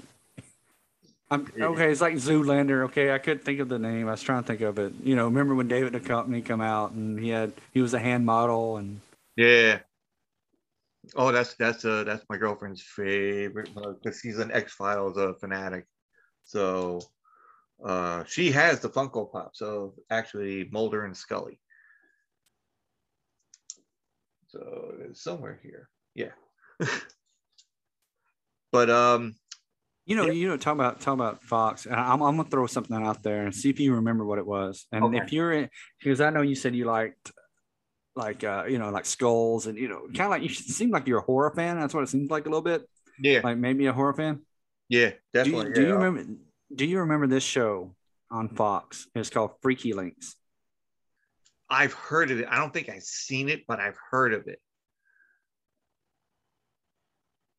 I'm okay. It's like Zoolander. Okay, I couldn't think of the name. I was trying to think of it. You know, remember when David Duchovny come out and he had he was a hand model and Yeah. Oh, that's that's uh that's my girlfriend's favorite because she's an X Files uh, fanatic. So uh she has the Funko Pop. So actually Mulder and Scully. So it's somewhere here. Yeah. but um you know you know talk about talk about Fox. And I'm I'm gonna throw something out there and see if you remember what it was. And Okay. if you're in because I know you said you liked like uh you know like skulls and you know kind of like you seem like you're a horror fan. That's what it seems like a little bit. yeah, Like maybe a horror fan. yeah, Do definitely. you, do you remember? Do you remember this show on Fox? It's called FreakyLinks. I've heard of it. I don't think I've seen it, but I've heard of it.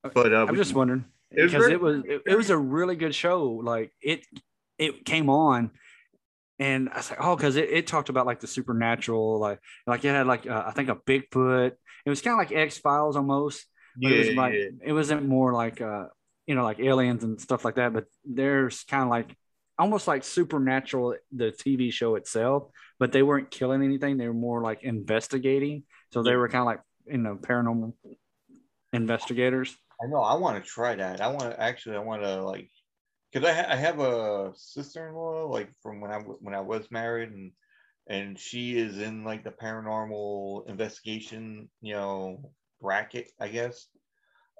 But uh, I'm just wondering It was because it was it, it was a really good show. Like it it came on, and I was like, oh, because it, it talked about like the supernatural, like like it had like uh, I think a Bigfoot. It was kind of like X Files almost. But yeah, it was like yeah. it wasn't more like uh you know like aliens and stuff like that. But there's kind of like almost like supernatural the TV show itself, but they weren't killing anything. They were more like investigating. So they were kind of like you know paranormal investigators. I know. I want to try that. I want to actually. I want to like, cause I, ha- I have a sister-in-law like from when I w- when I was married, and and she is in like the paranormal investigation, you know, bracket. I guess.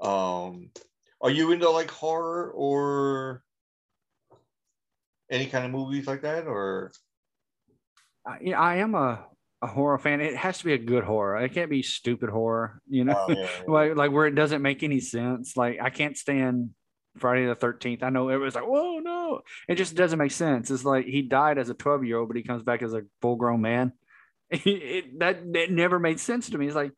Um, are you into like horror or any kind of movies like that, or? I, yeah, I am a, a horror fan. It has to be a good horror. It can't be stupid horror, you know, Oh, yeah, yeah. like like where it doesn't make any sense. Like I can't stand Friday the Thirteenth. I know everybody's like, "Whoa, no!" It just doesn't make sense. It's like he died as a twelve year old, but he comes back as a full grown man. It, it- that that never made sense to me. It's like,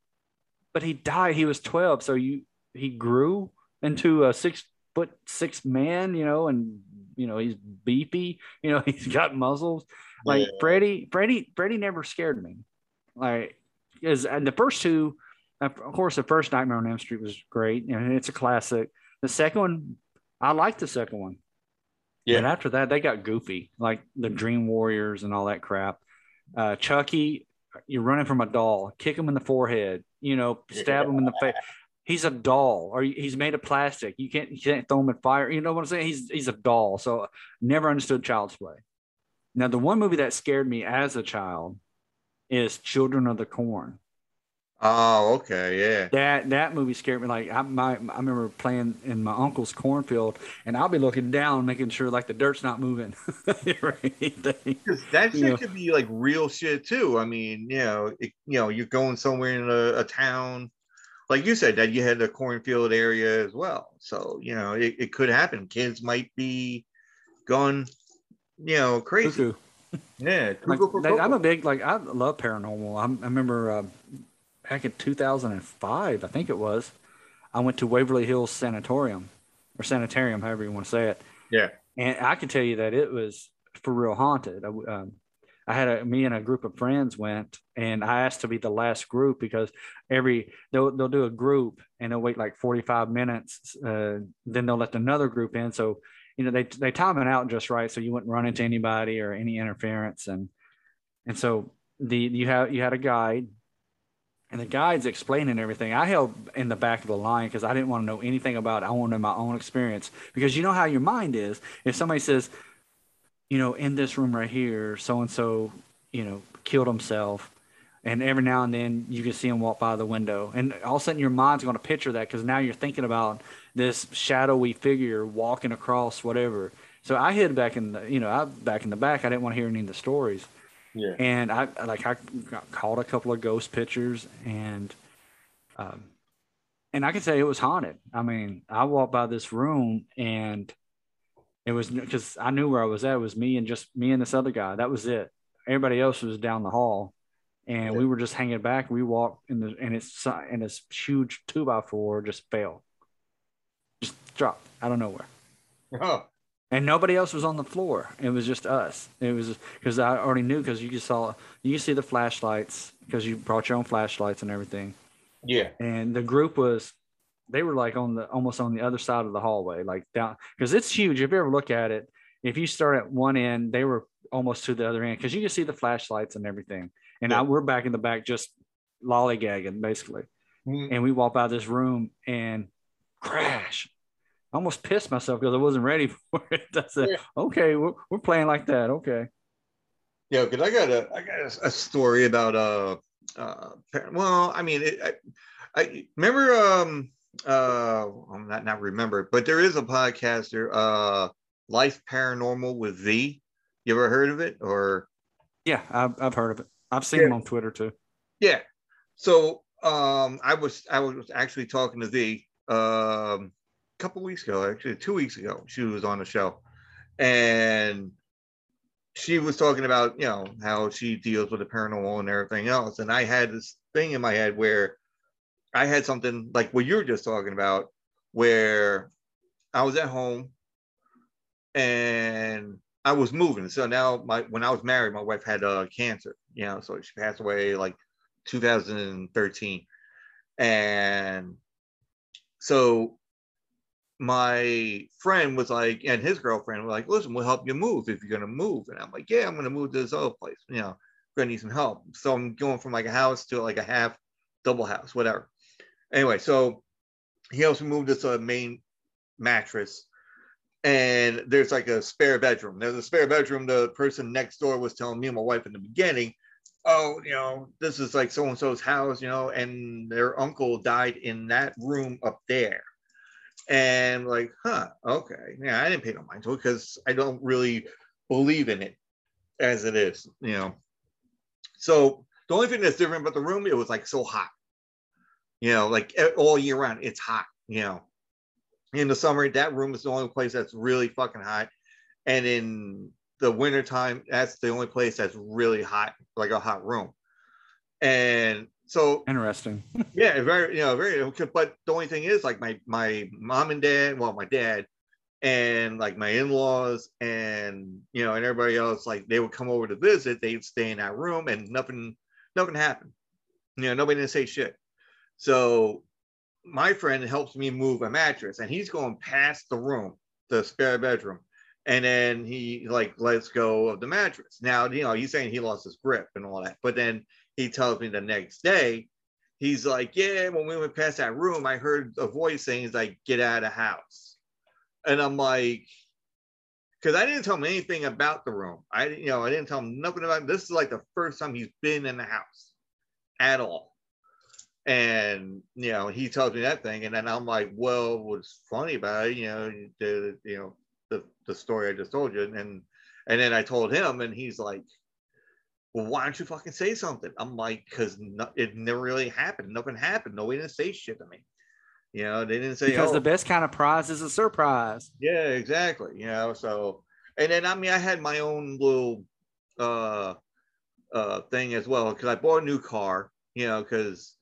but he died. He was twelve, so you he grew into a six foot six man, you know, and you know he's beefy. You know, he's got muscles. Like Yeah. Freddy, Freddy, Freddy never scared me. Like, because and the first two, of course, the first Nightmare on Elm Street was great, and it's a classic. The second one, I liked the second one. Yeah. But after that, they got goofy, like the Dream Warriors and all that crap. Uh, Chucky, you're running from a doll, kick him in the forehead, you know, stab him in the face. He's a doll, or he's made of plastic. You can't, you can't throw him in fire. You know what I'm saying? He's he's a doll. So never understood child's play. Now, the one movie that scared me as a child is Children of the Corn. Oh, okay, yeah. That that movie scared me. Like I my I remember playing in my uncle's cornfield, and I'll be looking down, making sure like the dirt's not moving or anything. that shit Yeah. could be like real shit too. I mean, you know, it, you know, you're going somewhere in a, a town, like you said, that you had the cornfield area as well. So you know, it, it could happen. Kids might be going, you know, crazy. Cuckoo. Yeah, Like, cuckoo I'm a big like I love paranormal. I'm, I remember uh, back in 2005, I think it was, I went to Waverly Hills Sanatorium or Sanitarium, however you want to say it. yeah, and I can tell you that it was for real haunted. I, um, I had a me and a group of friends went, and I asked to be the last group because every they'll they'll do a group and they'll wait like forty five minutes, uh, then they'll let another group in. So you know they they time it out just right so you wouldn't run into anybody or any interference and and so the you have you had a guide and the guide's explaining everything. I held in the back of the line because I didn't want to know anything about it. I wanted my own experience because you know how your mind is. If somebody says, you know, in this room right here, so and so, you know, killed himself, and every now and then you can see him walk by the window, and all of a sudden your mind's going to picture that because now you're thinking about this shadowy figure walking across whatever. So I hid back in the, you know, I back in the back. I didn't want to hear any of the stories yeah. and I like I got called a couple of ghost pictures and um and I can say it was haunted. I mean, I walked by this room and it was because I knew where I was at. It was me and just me and this other guy. That was it. Everybody else was down the hall, and we were just hanging back. We walked in the and it's and this huge two by four just fell, just dropped out of nowhere Oh, and nobody else was on the floor. It was just us. It was because I already knew because you just saw you could see the flashlights because you brought your own flashlights and everything. yeah. And the group was they were like on the almost on the other side of the hallway, like down because it's huge. If you ever look at it, if you start at one end, they were almost to the other end because you can see the flashlights and everything. And Yeah. I, we're back in the back, just lollygagging basically. Mhm. And we walk by this room and crash. I almost pissed myself because I wasn't ready for it. I said, Yeah. "Okay, we're, we're playing like that. Okay." Yeah, because I got a I got a, a story about uh uh well I mean it, I I remember um uh I'm not not remember but there is a podcaster uh Life Paranormal with V. You ever heard of it or Yeah, I've, I've heard of it. I've seen Yeah. him on Twitter too. yeah so um I was I was actually talking to V um a couple weeks ago actually two weeks ago she was on the show and she was talking about you know how she deals with the paranormal and everything else and i had this thing in my head where i had something like what you were just talking about where i was at home and i was moving so now my when i was married my wife had uh, cancer you know so she passed away like 2013 and so my friend was like, and his girlfriend were like, listen, we'll help you move if you're gonna move. And I'm like, yeah, I'm gonna move to this other place. You know, gonna need some help. So I'm going from like a house to like a half double house, whatever. Anyway, so he helps me move this uh, main mattress. And there's like a spare bedroom. There's a spare bedroom. The person next door was telling me and my wife in the beginning, oh, you know, this is like so and so's house, you know, and their uncle died in that room up there and like, huh, okay, yeah, I didn't pay no mind to it because I don't really believe in it as it is, you know. So the only thing that's different about the room, it was like so hot, you know, like all year round, it's hot, you know. In the summer, that room is the only place that's really fucking hot, and in the wintertime, that's the only place that's really hot, like a hot room. And so Interesting. yeah, very, you know, very. But the only thing is, like my my mom and dad, well, my dad, and like my in-laws, and you know, and everybody else, like they would come over to visit. They'd stay in that room, and nothing, nothing happened. You know, nobody didn't say shit. So my friend helps me move a mattress, and he's going past the room, the spare bedroom, and then he like lets go of the mattress. Now, you know, he's saying he lost his grip and all that, but then he tells me the next day, he's like, Yeah, when we went past that room, I heard a voice saying, He's like, get out of house. And I'm like, because I didn't tell him anything about the room. I you know, I didn't tell him nothing about this is like the first time he's been in the house at all. And you know, he tells me that thing, and then I'm like, Well, what's funny about it, you know, the you know, the, the story I just told you, and and then I told him, and he's like, well, why don't you fucking say something? I'm like, because no, it never really happened. Nothing happened. Nobody didn't say shit to me. You know, they didn't say, Because oh, the best kind of prize is a surprise. yeah, exactly. You know, so and then I mean, I had my own little uh uh thing as well because I bought a new car. You know, because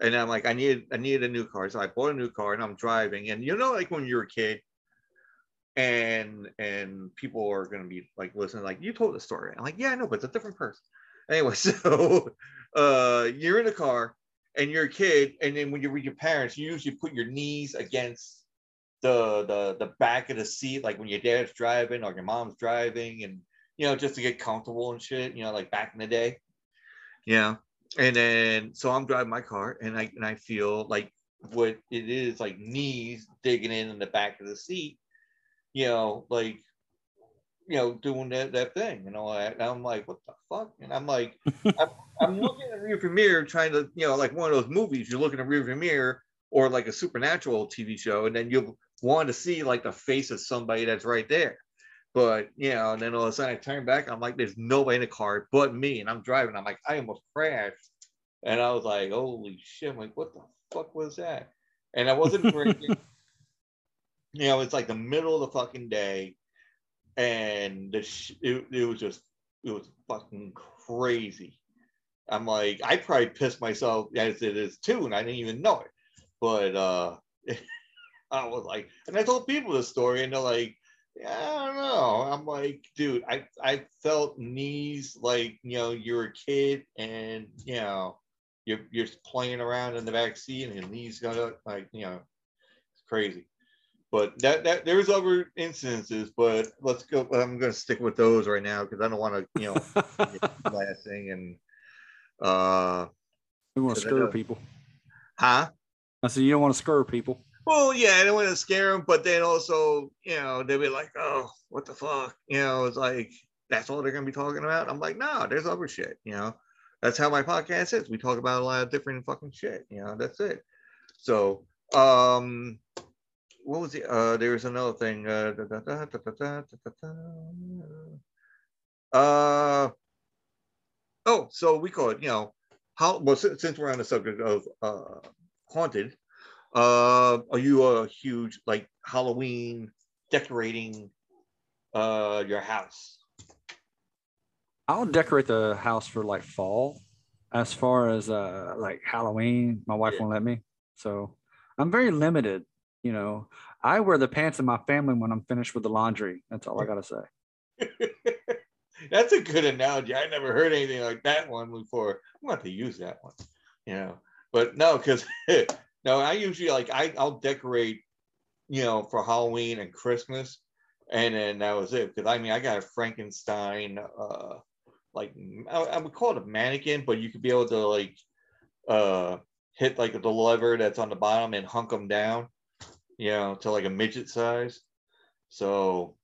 and I'm like, I need I needed a new car, so I bought a new car and I'm driving. And you know, like when you're a kid, and and people are gonna be like listening, like you told the story. I'm like, yeah, I know, but it's a different person. Anyway, so uh you're in a car and you're a kid, and then when you're with your parents, you usually put your knees against the the the back of the seat, like when your dad's driving or your mom's driving, and you know, just to get comfortable and shit, you know, like back in the day. Yeah. And then so I'm driving my car and I and I feel like what it is like knees digging in in the back of the seat, you know, like you know, doing that, that thing and all that. And I'm like, what the fuck? And I'm like, I'm, I'm looking in the rearview mirror, trying to, you know, like one of those movies, you look in the rearview mirror or like a supernatural TV show, and then you'll want to see like the face of somebody that's right there. But you know, and then all of a sudden I turn back, I'm like, there's nobody in the car but me, and I'm driving. I'm like, I almost crashed, and I was like, holy shit! I'm like, what the fuck was that? And I wasn't drinking. you know, it's like the middle of the fucking day, and the sh- it, it was just it was fucking crazy. I'm like, I probably pissed myself as it is too, and I didn't even know it. But uh I was like, and I told people this story, and they're like, yeah, I don't know. I'm like, dude, I I felt knees like you know you're a kid, and you know you're you're playing around in the back seat, and your knees gonna like you know it's crazy. But that that there's other incidences, but let's go. I'm going to stick with those right now because I don't want to, you know, last thing and uh, we want to scare people. huh? I said you don't want to scare people. Well, yeah, I don't want to scare them, but then also, you know, they'll be like, oh, what the fuck? You know, it's like, that's all they're going to be talking about. I'm like, no, there's other shit, you know? That's how my podcast is. We talk about a lot of different fucking shit, you know? That's it. So, um, what was the, uh, there was another thing. Uh, uh, oh, so we call it, you know, how, well, since we're on the subject of uh, haunted, uh are you a huge like halloween decorating uh your house I'll decorate the house for like fall. As far as uh like Halloween, my wife Yeah. won't let me. So I'm very limited. You know, I wear the pants of my family when I'm finished with the laundry. That's all I gotta say. that's a good analogy i never heard anything like that one before i'm going to to use that one you know but no because no i usually like I, i'll decorate you know for halloween and christmas and then that was it because i mean i got a frankenstein uh like I, I would call it a mannequin but you could be able to like uh hit like the lever that's on the bottom and hunk them down you know to like a midget size. So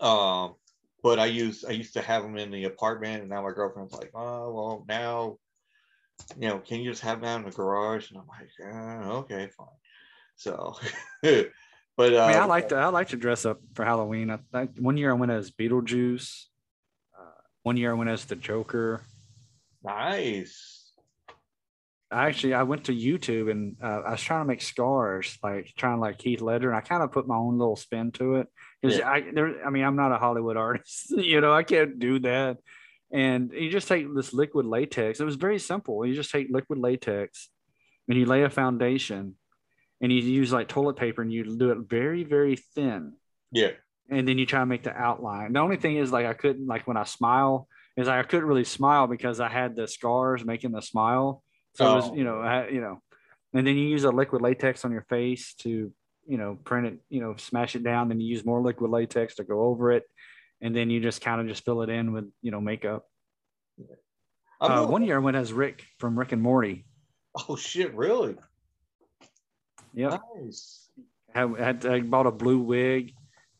um but I used I used to have them in the apartment, and now my girlfriend's like, oh well, now, you know, can you just have that in the garage? And I'm like, uh, okay, fine. So, but uh, I mean, I like to I like to dress up for Halloween. I, I, one year I went as Beetlejuice. Uh, one year I went as the Joker. nice. I actually I went to YouTube and uh, I was trying to make scars, like trying like Heath Ledger, and I kind of put my own little spin to it because Yeah. I there. I mean, I'm not a Hollywood artist, you know, I can't do that. And you just take this liquid latex. It was very simple. You just take liquid latex and you lay a foundation, and you use like toilet paper and you do it very very thin, Yeah, and then you try to make the outline. The only thing is like I couldn't like when I smile is like I couldn't really smile because I had the scars making the smile. So it was, Oh. you know, I, you know, and then you use a liquid latex on your face to, you know, print it, you know, smash it down. Then you use more liquid latex to go over it, and then you just kind of just fill it in with, you know, makeup. Uh, one year I went as Rick from Rick and Morty. Oh shit! Really? Yep, Nice. had, had I bought a blue wig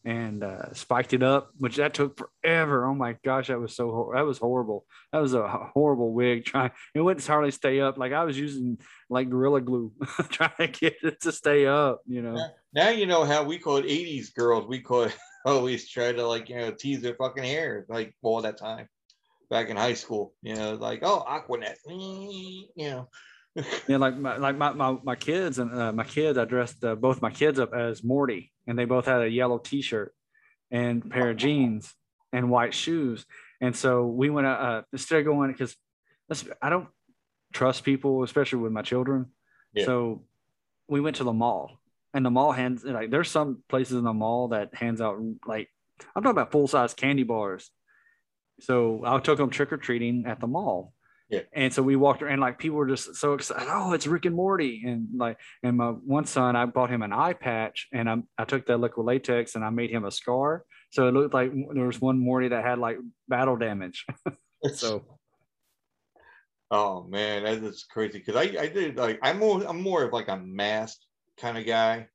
and uh, spiked it up, which that took forever. Oh my gosh, that was so hor- that was horrible. That was a horrible wig. Trying it wouldn't hardly stay up. Like I was using like gorilla glue trying to get it to stay up. You know. Now you know how we call it '80s girls. We could always try to like you know tease their fucking hair like all that time back in high school. You know, like oh Aqua Net, you know. Yeah, like my like my my, my kids and uh, my kids, I dressed uh, both my kids up as Morty, and they both had a yellow T-shirt and pair of jeans and white shoes. And so we went uh, uh instead of going because I don't trust people, especially with my children. Yeah. So we went to the mall, and the mall hands like there's some places in the mall that hands out like I'm talking about full size candy bars. So I took them trick or treating at the mall. Yeah. And so we walked around, like people were just so excited. Oh, it's Rick and Morty. And like, and my one son, I bought him an eye patch and I, I took that liquid latex and I made him a scar. So it looked like there was one Morty that had like battle damage. so Oh man, that is crazy. Cause I, I did like I'm more I'm more of like a mask kind of guy.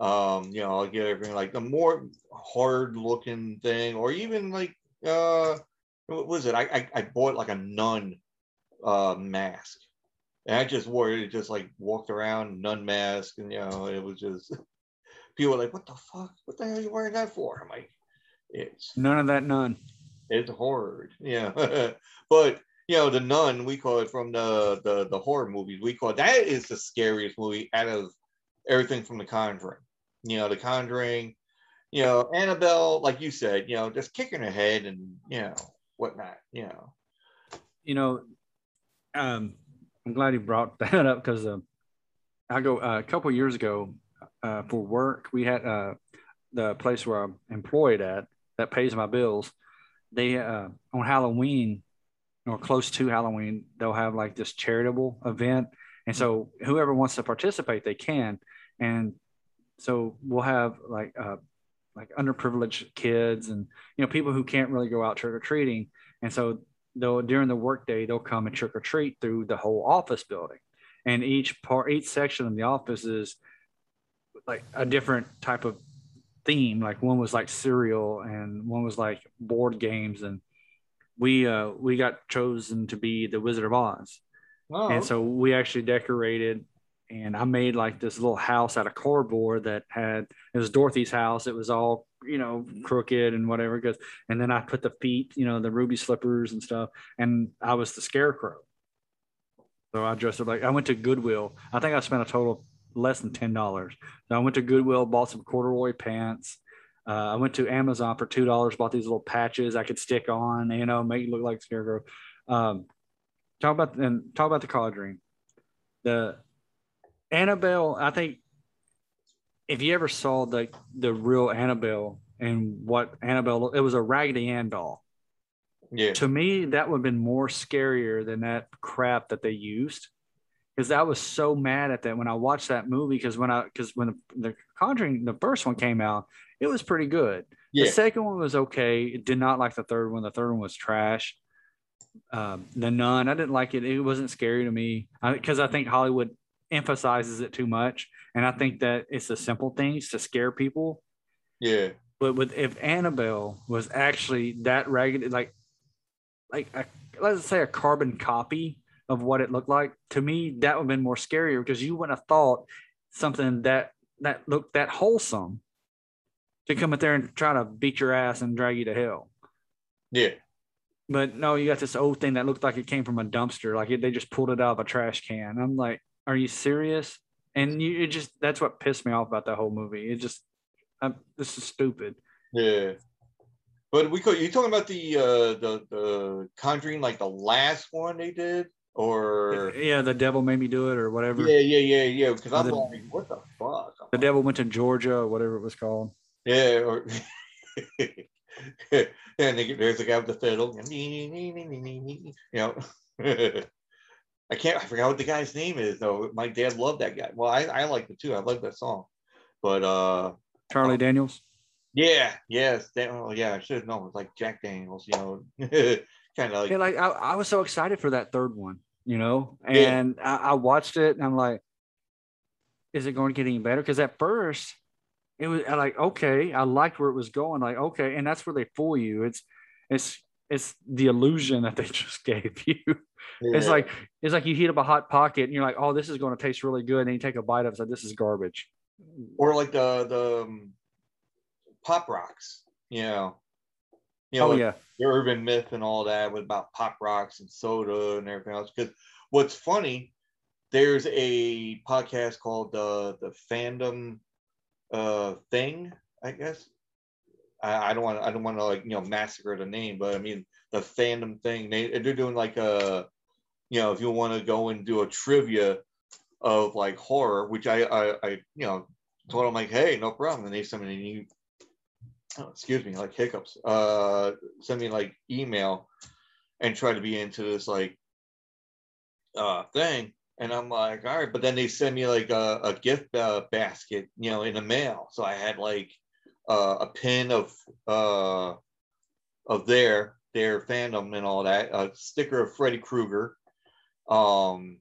Um, you know, I'll get everything like the more hard looking thing, or even like uh what was it? I I, I bought like a nun uh mask. And I just wore it, just like walked around nun mask, and you know, it was just people were like, What the fuck? What the hell are you wearing that for? I'm like, it's none of that, none. it's horror. Yeah. but you know, the nun, we call it from the, the the horror movies. We call it, that is the scariest movie out of everything from the conjuring. You know, the conjuring, you know, Annabelle, like you said, you know, just kicking her head and you know, whatnot, you know. You know, um, I'm glad you brought that up because uh, I go uh, a couple years ago uh, for work. We had uh, the place where I'm employed at that pays my bills. They uh, on Halloween or close to Halloween, they'll have like this charitable event, and so whoever wants to participate, they can. And so we'll have like uh, like underprivileged kids and you know people who can't really go out trick or treating, and so they'll during the workday they'll come and trick or treat through the whole office building, and each part each section of the office is like a different type of theme. Like one was like cereal, and one was like board games, and we uh we got chosen to be the Wizard of Oz, Oh, and so we actually decorated. And I made like this little house out of cardboard that had it was Dorothy's house. It was all you know crooked and whatever. Because and then I put the feet, you know, the ruby slippers and stuff. And I was the scarecrow. So I dressed up like I went to Goodwill. I think I spent a total of less than ten dollars. So I went to Goodwill, bought some corduroy pants. Uh, I went to Amazon for two dollars, bought these little patches I could stick on, you know, make it look like scarecrow. Um, talk about and talk about the Conjuring. The Annabelle, I think if you ever saw the the real Annabelle and what Annabelle, it was a Raggedy Ann doll. Yeah. to me that would have been more scarier than that crap that they used. Because i was so mad at that when i watched that movie because when i because when the, the conjuring the first one came out it was pretty good. Yeah. the second one was okay. Did not like the third one. The third one was trash. Um, the nun i didn't like it. It wasn't scary to me. Because I, think hollywood emphasizes it too much and i think that it's the simple things to scare people Yeah. but with if Annabelle was actually that ragged, like like a, let's say a carbon copy of what it looked like, to me that would have been more scarier because you wouldn't have thought something that that looked that wholesome to come up there and try to beat your ass and drag you to hell. Yeah. But no, you got this old thing that looked like it came from a dumpster, like it, they just pulled it out of a trash can. I'm like, are you serious? And you, it just that's what pissed me off about that whole movie. It just, I'm, this is stupid. Yeah. But we could you talking about the uh the the conjuring like the last one they did? Or Yeah, the devil made me do it or whatever. yeah, yeah, yeah, yeah. Because I'm The- like, what the fuck? I'm The like, devil went to Georgia or whatever it was called. Yeah, or and they, there's a guy with the fiddle. You know, I can't. I forgot what the guy's name is though. My dad loved that guy. Well, I I liked it too. I love that song. But uh, Charlie Daniels. yeah, yes, that, oh, yeah. I should have known. It was like Jack Daniels. You know, kind of like Yeah, like I, I was so excited for that third one, you know, Yeah. and I, I watched it and I'm like, is it going to get any better? Because at first it was I'm like, okay, I liked where it was going. Like, okay, and that's where they fool you. It's it's it's the illusion that they just gave you. It's like it's like you heat up a hot pocket and you're like, oh, this is going to taste really good. And then you take a bite of it, it's like this is garbage. or like the the um, pop rocks. You know, you know, oh like yeah. the urban myth and all that with about pop rocks and soda and everything else. Because what's funny, there's a podcast called the the fandom uh thing, I guess. I, I don't want I don't want to like you know massacre the name, but I mean the fandom thing. They they're doing like a you know if you want to go and do a trivia of like horror, which I I, I you know told them like hey no problem, and they sent me new oh, excuse me, like hiccups, uh, send me like email and try to be into this like uh thing. And I'm like, all right, but then they send me like a, a gift uh, basket, you know, in the mail. So I had like uh, a pin of uh of their their fandom and all that, a sticker of Freddy Krueger. Um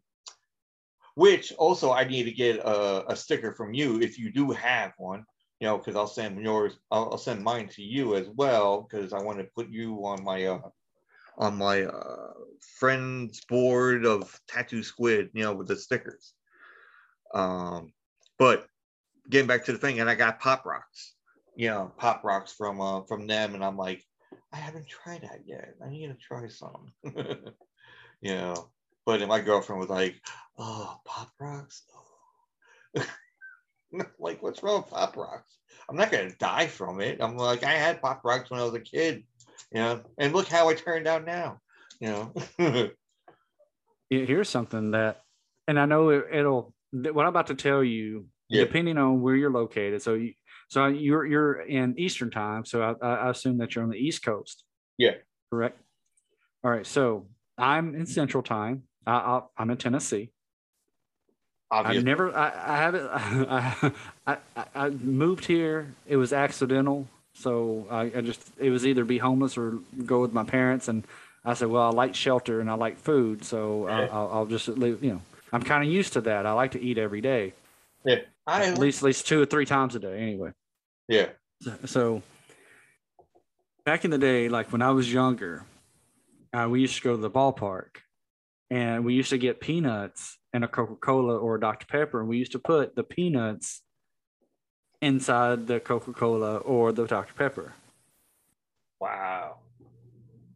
which also I need to get a, a sticker from you if you do have one you know, because I'll send yours, I'll, I'll send mine to you as well, because I want to put you on my uh, on my uh, friends board of tattoo squid, you know, with the stickers. Um, but getting back to the thing, and I got pop rocks, you know, pop rocks from uh, from them, and I'm like, I haven't tried that yet. I need to try some, you know. But my girlfriend was like, "Oh, pop rocks." Oh. like, what's wrong with pop rocks? I'm not gonna die from it. I'm like, I had pop rocks when I was a kid, you know, and look how I turned out now, you know. Here's something that, and I know it, it'll. What I'm about to tell you, Yeah. depending on where you're located. So you, so you're you're in Eastern time. So I, I assume that you're on the East Coast. Yeah. Correct. All right. So I'm in Central time. I, I, I'm in Tennessee. Obviously. I've never, I, I haven't, I, I, I, I moved here. It was accidental. So I, I just, it was either be homeless or go with my parents. And I said, well, I like shelter and I like food. So I, I'll, I'll just leave, you know, I'm kind of used to that. I like to eat every day, Yeah. I at least, at least two or three times a day anyway. yeah. So back in the day, like when I was younger, uh, we used to go to the ballpark and we used to get peanuts and a Coca Cola or a Dr. Pepper. And we used to put the peanuts inside the Coca Cola or the Dr. Pepper. Wow.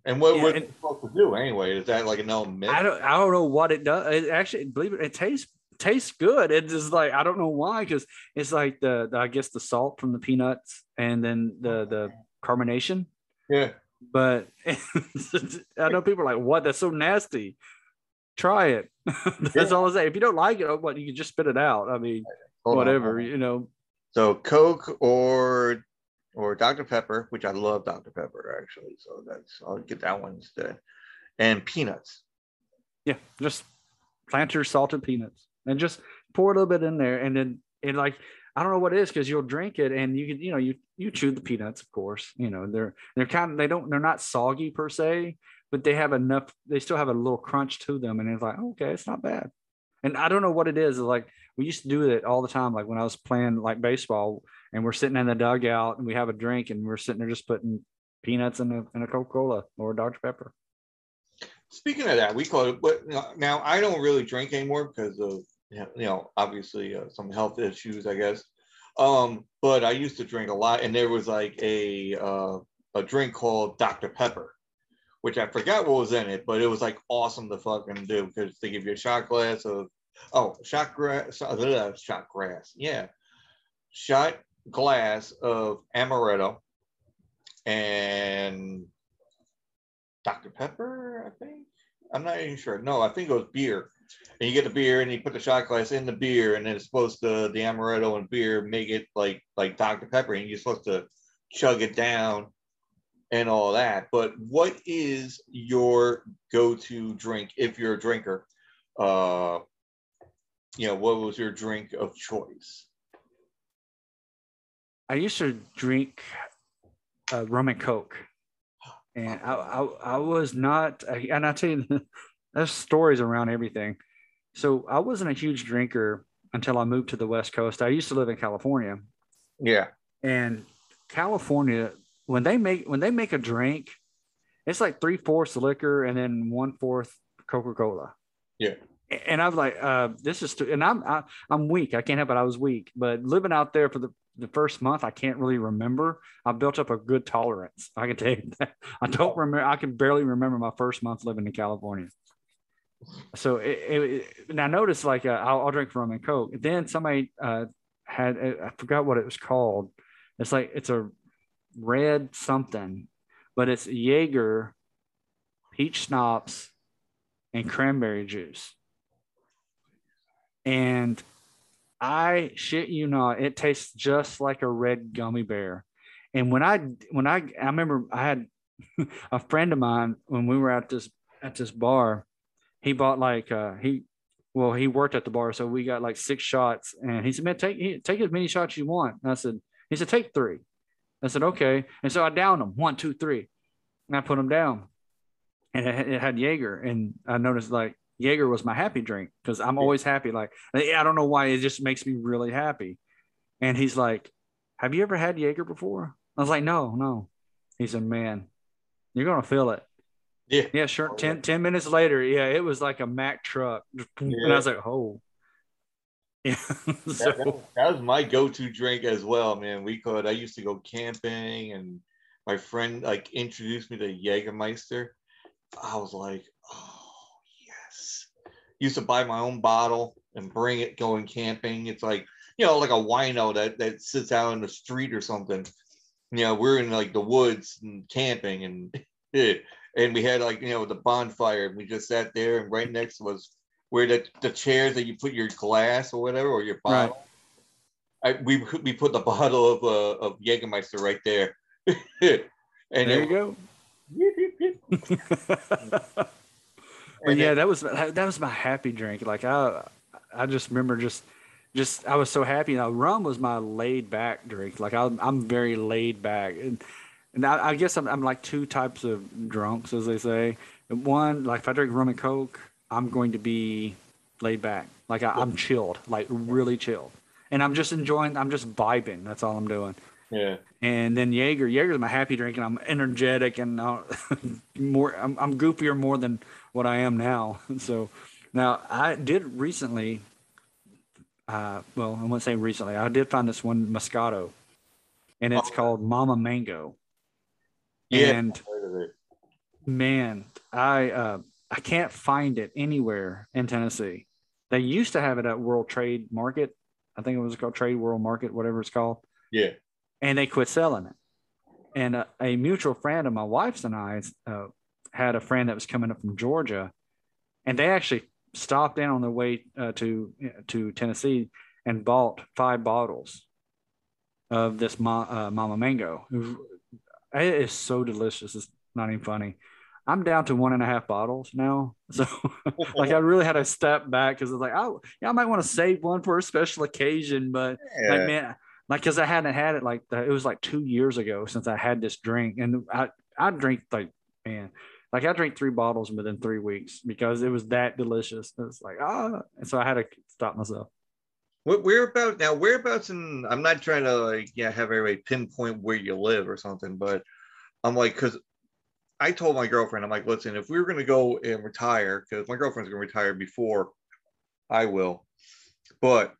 And what Yeah, were and- supposed to do anyway? Is that like an myth? I don't, I don't know what it does. It actually, believe it, it tastes tastes good. It's just like I don't know why, because it's like the, the I guess the salt from the peanuts and then the the carbonation. yeah. but I know people are like, "What? That's so nasty." Try it. That's Yeah. all I say. If you don't like it, oh, what you can just spit it out. I mean, Hold whatever, hold on. you know. So Coke or or Dr. Pepper, which I love Dr. Pepper actually. So that's I'll get that one instead. And peanuts. Yeah, just plant your salted peanuts and just pour a little bit in there, and then and like I don't know what it is because you'll drink it and you can you know you you chew the peanuts, of course. You know they're they're kind of they don't they're not soggy per se, but they have enough. They still have a little crunch to them, and it's like okay, it's not bad. And I don't know what it is. It's like we used to do it all the time. Like when I was playing like baseball, and we're sitting in the dugout and we have a drink, and we're sitting there just putting peanuts in a in a Coca Cola or a Dr Pepper. Speaking of that, we call it. But now I don't really drink anymore because of you know obviously uh, some health issues, I guess. Um, but I used to drink a lot, and there was like a uh, a drink called Dr Pepper, which I forgot what was in it, but it was like awesome to fucking do because they give you a shot glass of oh shot grass uh, shot grass yeah shot glass of amaretto and Dr. Pepper, I think. I'm not even sure. No, I think it was beer. And you get the beer and you put the shot glass in the beer, and then it's supposed to the amaretto and beer make it like like Dr. Pepper, and you're supposed to chug it down and all that. But what is your go-to drink if you're a drinker? Uh you know, what was your drink of choice? I used to drink uh, rum and coke, and I, I, I was not. And I tell you, there's stories around everything. So I wasn't a huge drinker until I moved to the West Coast. I used to live in California, Yeah. and California when they make when they make a drink, it's like three fourths liquor and then one fourth Coca Cola. Yeah. And I was like, uh, this is, too, and I'm I, I'm weak. I can't help it. I was weak, but living out there for the the first month, I can't really remember. I built up a good tolerance. I can tell you that. I don't remember. I can barely remember my first month living in California. So it, it, and I like uh, I'll, I'll drink rum and coke. Then somebody uh, had I forgot what it was called. It's like it's a red something, but it's Jaeger, peach schnapps, and cranberry juice. And I shit you not, it tastes just like a red gummy bear. And when I when I I remember I had a friend of mine when we were at this at this bar, he bought like uh he well he worked at the bar, so we got like six shots, and he said, "Man, take take as many shots you want." And I said, "He said take three. I said, "Okay," and so I downed them one, two, three, and I put them down, and it, it had Jaeger, and I noticed like Jaeger was my happy drink because I'm always happy. Like I don't know why it just makes me really happy. And he's like, "Have you ever had Jaeger before?" I was like, "No, no." He said, "Man, you're gonna feel it." Yeah. Yeah, sure. Oh, 10, 10 minutes later, yeah, it was like a Mack truck. And I was like, oh. Yeah. That, that- so, that was my go-to drink as well, man. We could. I used to go camping, and my friend like introduced me to Jägermeister. I was like, oh yes. Used to buy my own bottle and bring it going camping. It's like you know, like a wino that that sits out in the street or something. You know, we're in like the woods and camping, and and we had like you know the bonfire, and we just sat there, and right next was where the, the chairs that you put your glass or whatever or your bottle Right. I, we we put the bottle of uh, of Jägermeister right there, and there it- you go. but yeah, that was that was my happy drink. Like I, I just remember just just I was so happy. Now rum was my laid back drink. Like I'm I'm very laid back, and and I, I guess I'm I'm like two types of drunks, as they say. One, like if I drink rum and coke, I'm going to be laid back. Like I, I'm chilled, like really chilled, and I'm just enjoying. I'm just vibing. That's all I'm doing. Yeah. And then Jaeger, Jaeger's my happy drink, and I'm energetic and more. I'm, I'm goofier more than what I am now. So now I did recently. Uh, well, I won't say recently. I did find this one Moscato, and it's Oh. called Mama Mango. Yeah. And I've heard of it. man, I uh, I can't find it anywhere in Tennessee. They used to have it at World Trade Market. I think it was called Trade World Market, whatever it's called Yeah. and they quit selling it. And a, a mutual friend of my wife's and I uh, had a friend that was coming up from Georgia, and they actually stopped in on their way uh, to to Tennessee and bought five bottles of this Ma, uh, Mama Mango. It is so delicious. It's not even funny. I'm down to one and a half bottles now, so like I really had to step back because it's like, oh, yeah, I might want to save one for a special occasion, but Yeah. like man like because i hadn't had it like the, it was like two years ago since i had this drink and i i drink like man like i drank three bottles within three weeks because it was that delicious it's like ah and so i had to stop myself What where, whereabouts now? Whereabouts in? I'm not trying to like yeah have everybody pinpoint where you live or something, but I'm like because I told my girlfriend I'm like, listen, if we were gonna go and retire, because my girlfriend's gonna retire before I will, but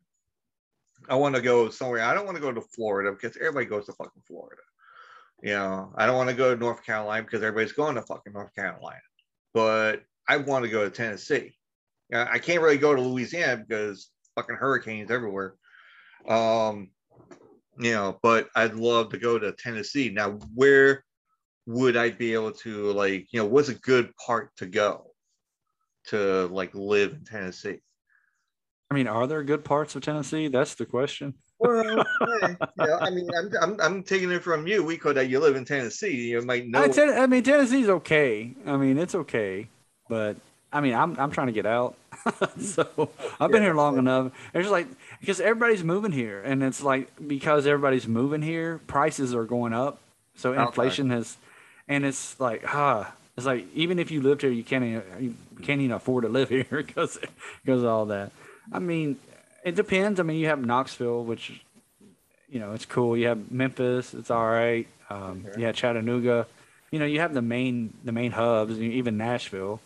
I want to go somewhere. I don't want to go to Florida because everybody goes to fucking Florida. You know, I don't want to go to North Carolina because everybody's going to fucking North Carolina. But I want to go to Tennessee. I can't really go to Louisiana because fucking hurricanes everywhere. Um, you know, but I'd love to go to Tennessee. Now, where would I be able to like, you know, what's a good part to go to like live in Tennessee? i mean are there good parts of tennessee that's the question Well, you know, I mean, I'm, I'm, I'm taking it from you, Wico, that you live in Tennessee. You might know. I, ten, I mean tennessee's okay i mean it's okay but i mean i'm, I'm trying to get out. So i've been here long enough. It's just like because everybody's moving here and it's like because everybody's moving here prices are going up. So Okay. inflation has and it's like ah it's like even if you lived here you can't even, you can't even afford to live here because because of all that. I mean it depends. I mean you have knoxville which you know it's cool. You have memphis. It's all right. Um, Okay. you have chattanooga. You know you have the main the main hubs even nashville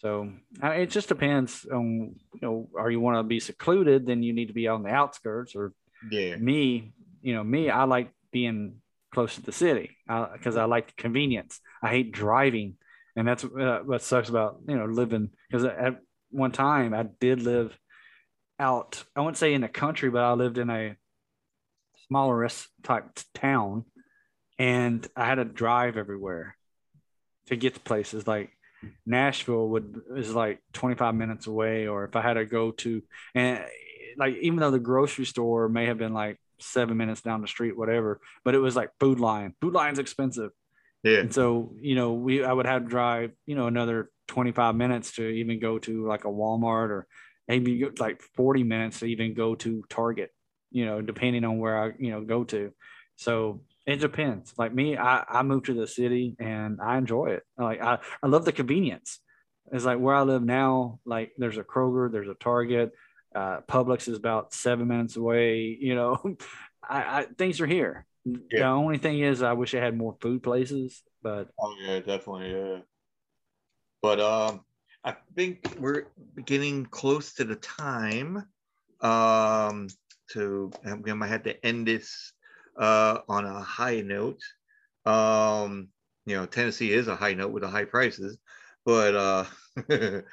so I it just depends on you know are you want to be secluded then you need to be on the outskirts or yeah. me, you know, me, I like being close to the city because I like the convenience. I hate driving, and that's uh, what sucks about you know living. Because at one time I did live out. I wouldn't say in the country, but I lived in a smaller type town, and I had to drive everywhere to get to places like Nashville would is like 25 minutes away, or if I had to go to and like even though the grocery store may have been like seven minutes down the street, whatever, but it was like Food Lion. Food Lion's expensive. Yeah. And so, you know, we I would have to drive, you know, another 25 minutes to even go to like a Walmart or maybe like 40 minutes to even go to Target, you know, depending on where I, you know, go to. So it depends. Like me, I, I moved to the city and I enjoy it. Like I, I love the convenience. It's like where I live now, like there's a Kroger, there's a Target, uh, Publix is about seven minutes away. You know, I, I things are here. The only thing is, I wish I had more food places, but Oh yeah, definitely. Yeah. But um, I think we're getting close to the time. Um, to I'm gonna have to end this uh on a high note. Um, you know, Tennessee is a high note with the high prices, but uh.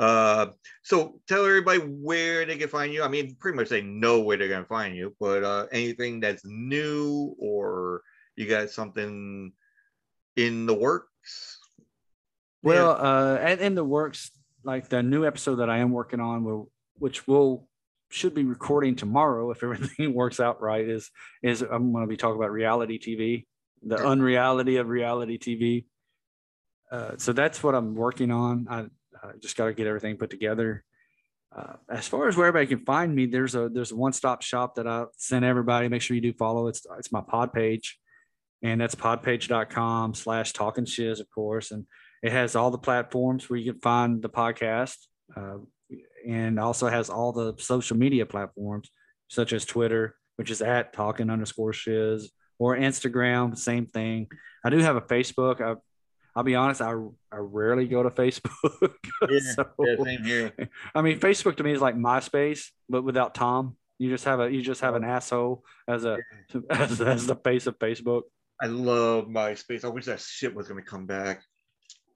Uh, so tell everybody where they can find you. I mean, pretty much they know where they're gonna find you, but uh, anything that's new or you got something in the works? well, uh, and in the works, like the new episode that I am working on, will which will should be recording tomorrow if everything works out right. Is is I'm going to be talking about reality TV, the Okay. unreality of reality TV. Uh, so that's what I'm working on. I, I just got to get everything put together, uh, as far as where everybody can find me, there's a there's a one stop shop that I send everybody. Make sure you do follow. It's it's my pod page, and that's podpage.com slash talking shiz, of course, and it has all the platforms where you can find the podcast, uh, and also has all the social media platforms such as Twitter, which is at talking underscore shiz, or Instagram, same thing. I do have a Facebook. I, I'll be honest, I, I rarely go to Facebook. Yeah, So, yeah, same here. I mean, Facebook to me is like MySpace, but without Tom. You just have a you just have an asshole as a as, as the face of Facebook. I love MySpace. I wish that shit was gonna come back.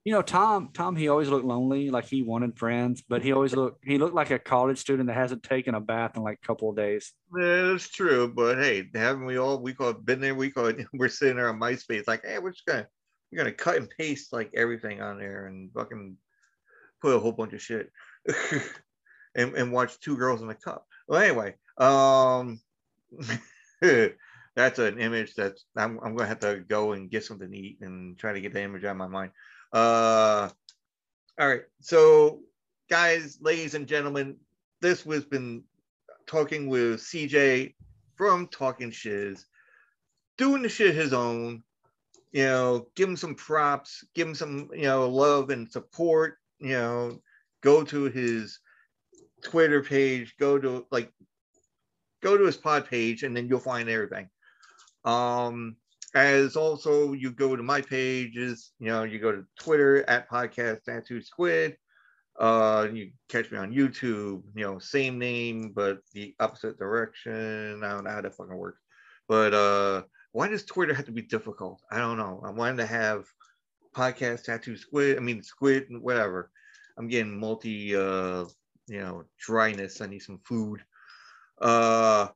You know, Tom Tom he always looked lonely, like he wanted friends, but he always looked he looked like a college student that hasn't taken a bath in like a couple of days. That's true, but hey, haven't we all we call it been there? We call it we're sitting there on MySpace, like, hey, we're just gonna we're gonna cut and paste like everything on there and fucking put a whole bunch of shit and, and watch two girls in a cup. Well, anyway, um that's an image that's I'm, I'm gonna have to go and get something to eat and try to get the image out of my mind. Uh all right, so guys, ladies and gentlemen, this was been talking with CJ from Talking Shiz, doing the shit his own. You know, give him some props, give him some, you know, love and support. You know, go to his Twitter page, go to like, go to his pod page, and then you'll find everything. Um, as also you go to my pages, you know, you go to Twitter at podcast tattoo squid. Uh, you catch me on YouTube, you know, same name, but the opposite direction. I don't know how that fucking works. But uh, why does Twitter have to be difficult? I don't know. I wanted to have podcast tattoo squid. I mean, squid, and whatever. I'm getting multi, uh, you know, dryness. I need some food. Uh,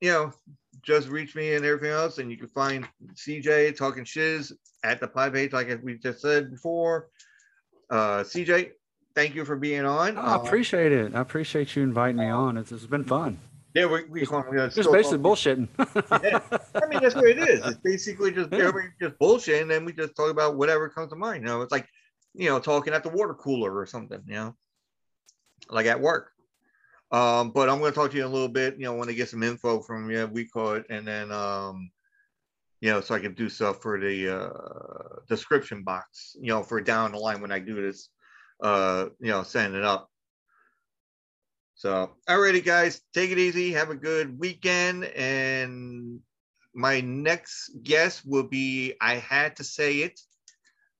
you know, just reach me and everything else, and you can find CJ talking shiz at the pie page, like we just said before. Uh, CJ, thank you for being on. Oh, I Uh, appreciate it. I appreciate you inviting me on. It's, it's been fun. yeah, we, we, we uh, Just basically bullshitting. Yeah. I mean, that's what it is. It's basically just Yeah. just bullshit, and then we just talk about whatever comes to mind. You know, it's like, you know, talking at the water cooler or something. You know, like at work. Um, but I'm going to talk to you a little bit. You know, when I get some info from you, we it, and then um, you know, so I can do stuff for the uh, description box. You know, for down the line when I do this. Uh, you know, send it up. So, alrighty, guys, take it easy. Have a good weekend. And my next guest will be I had to say it,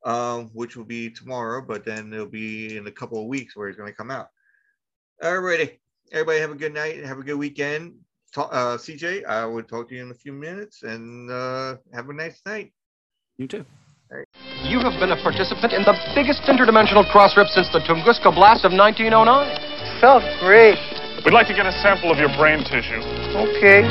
um, which will be tomorrow, but then it'll be in a couple of weeks where it's going to come out. Alrighty, everybody, have a good night. And have a good weekend. Ta- uh, CJ, I will talk to you in a few minutes, and uh, have a nice night. you too. You have been a participant in the biggest interdimensional cross rip since the Tunguska blast of 1909. Felt great. We'd like to get a sample of your brain tissue. Okay.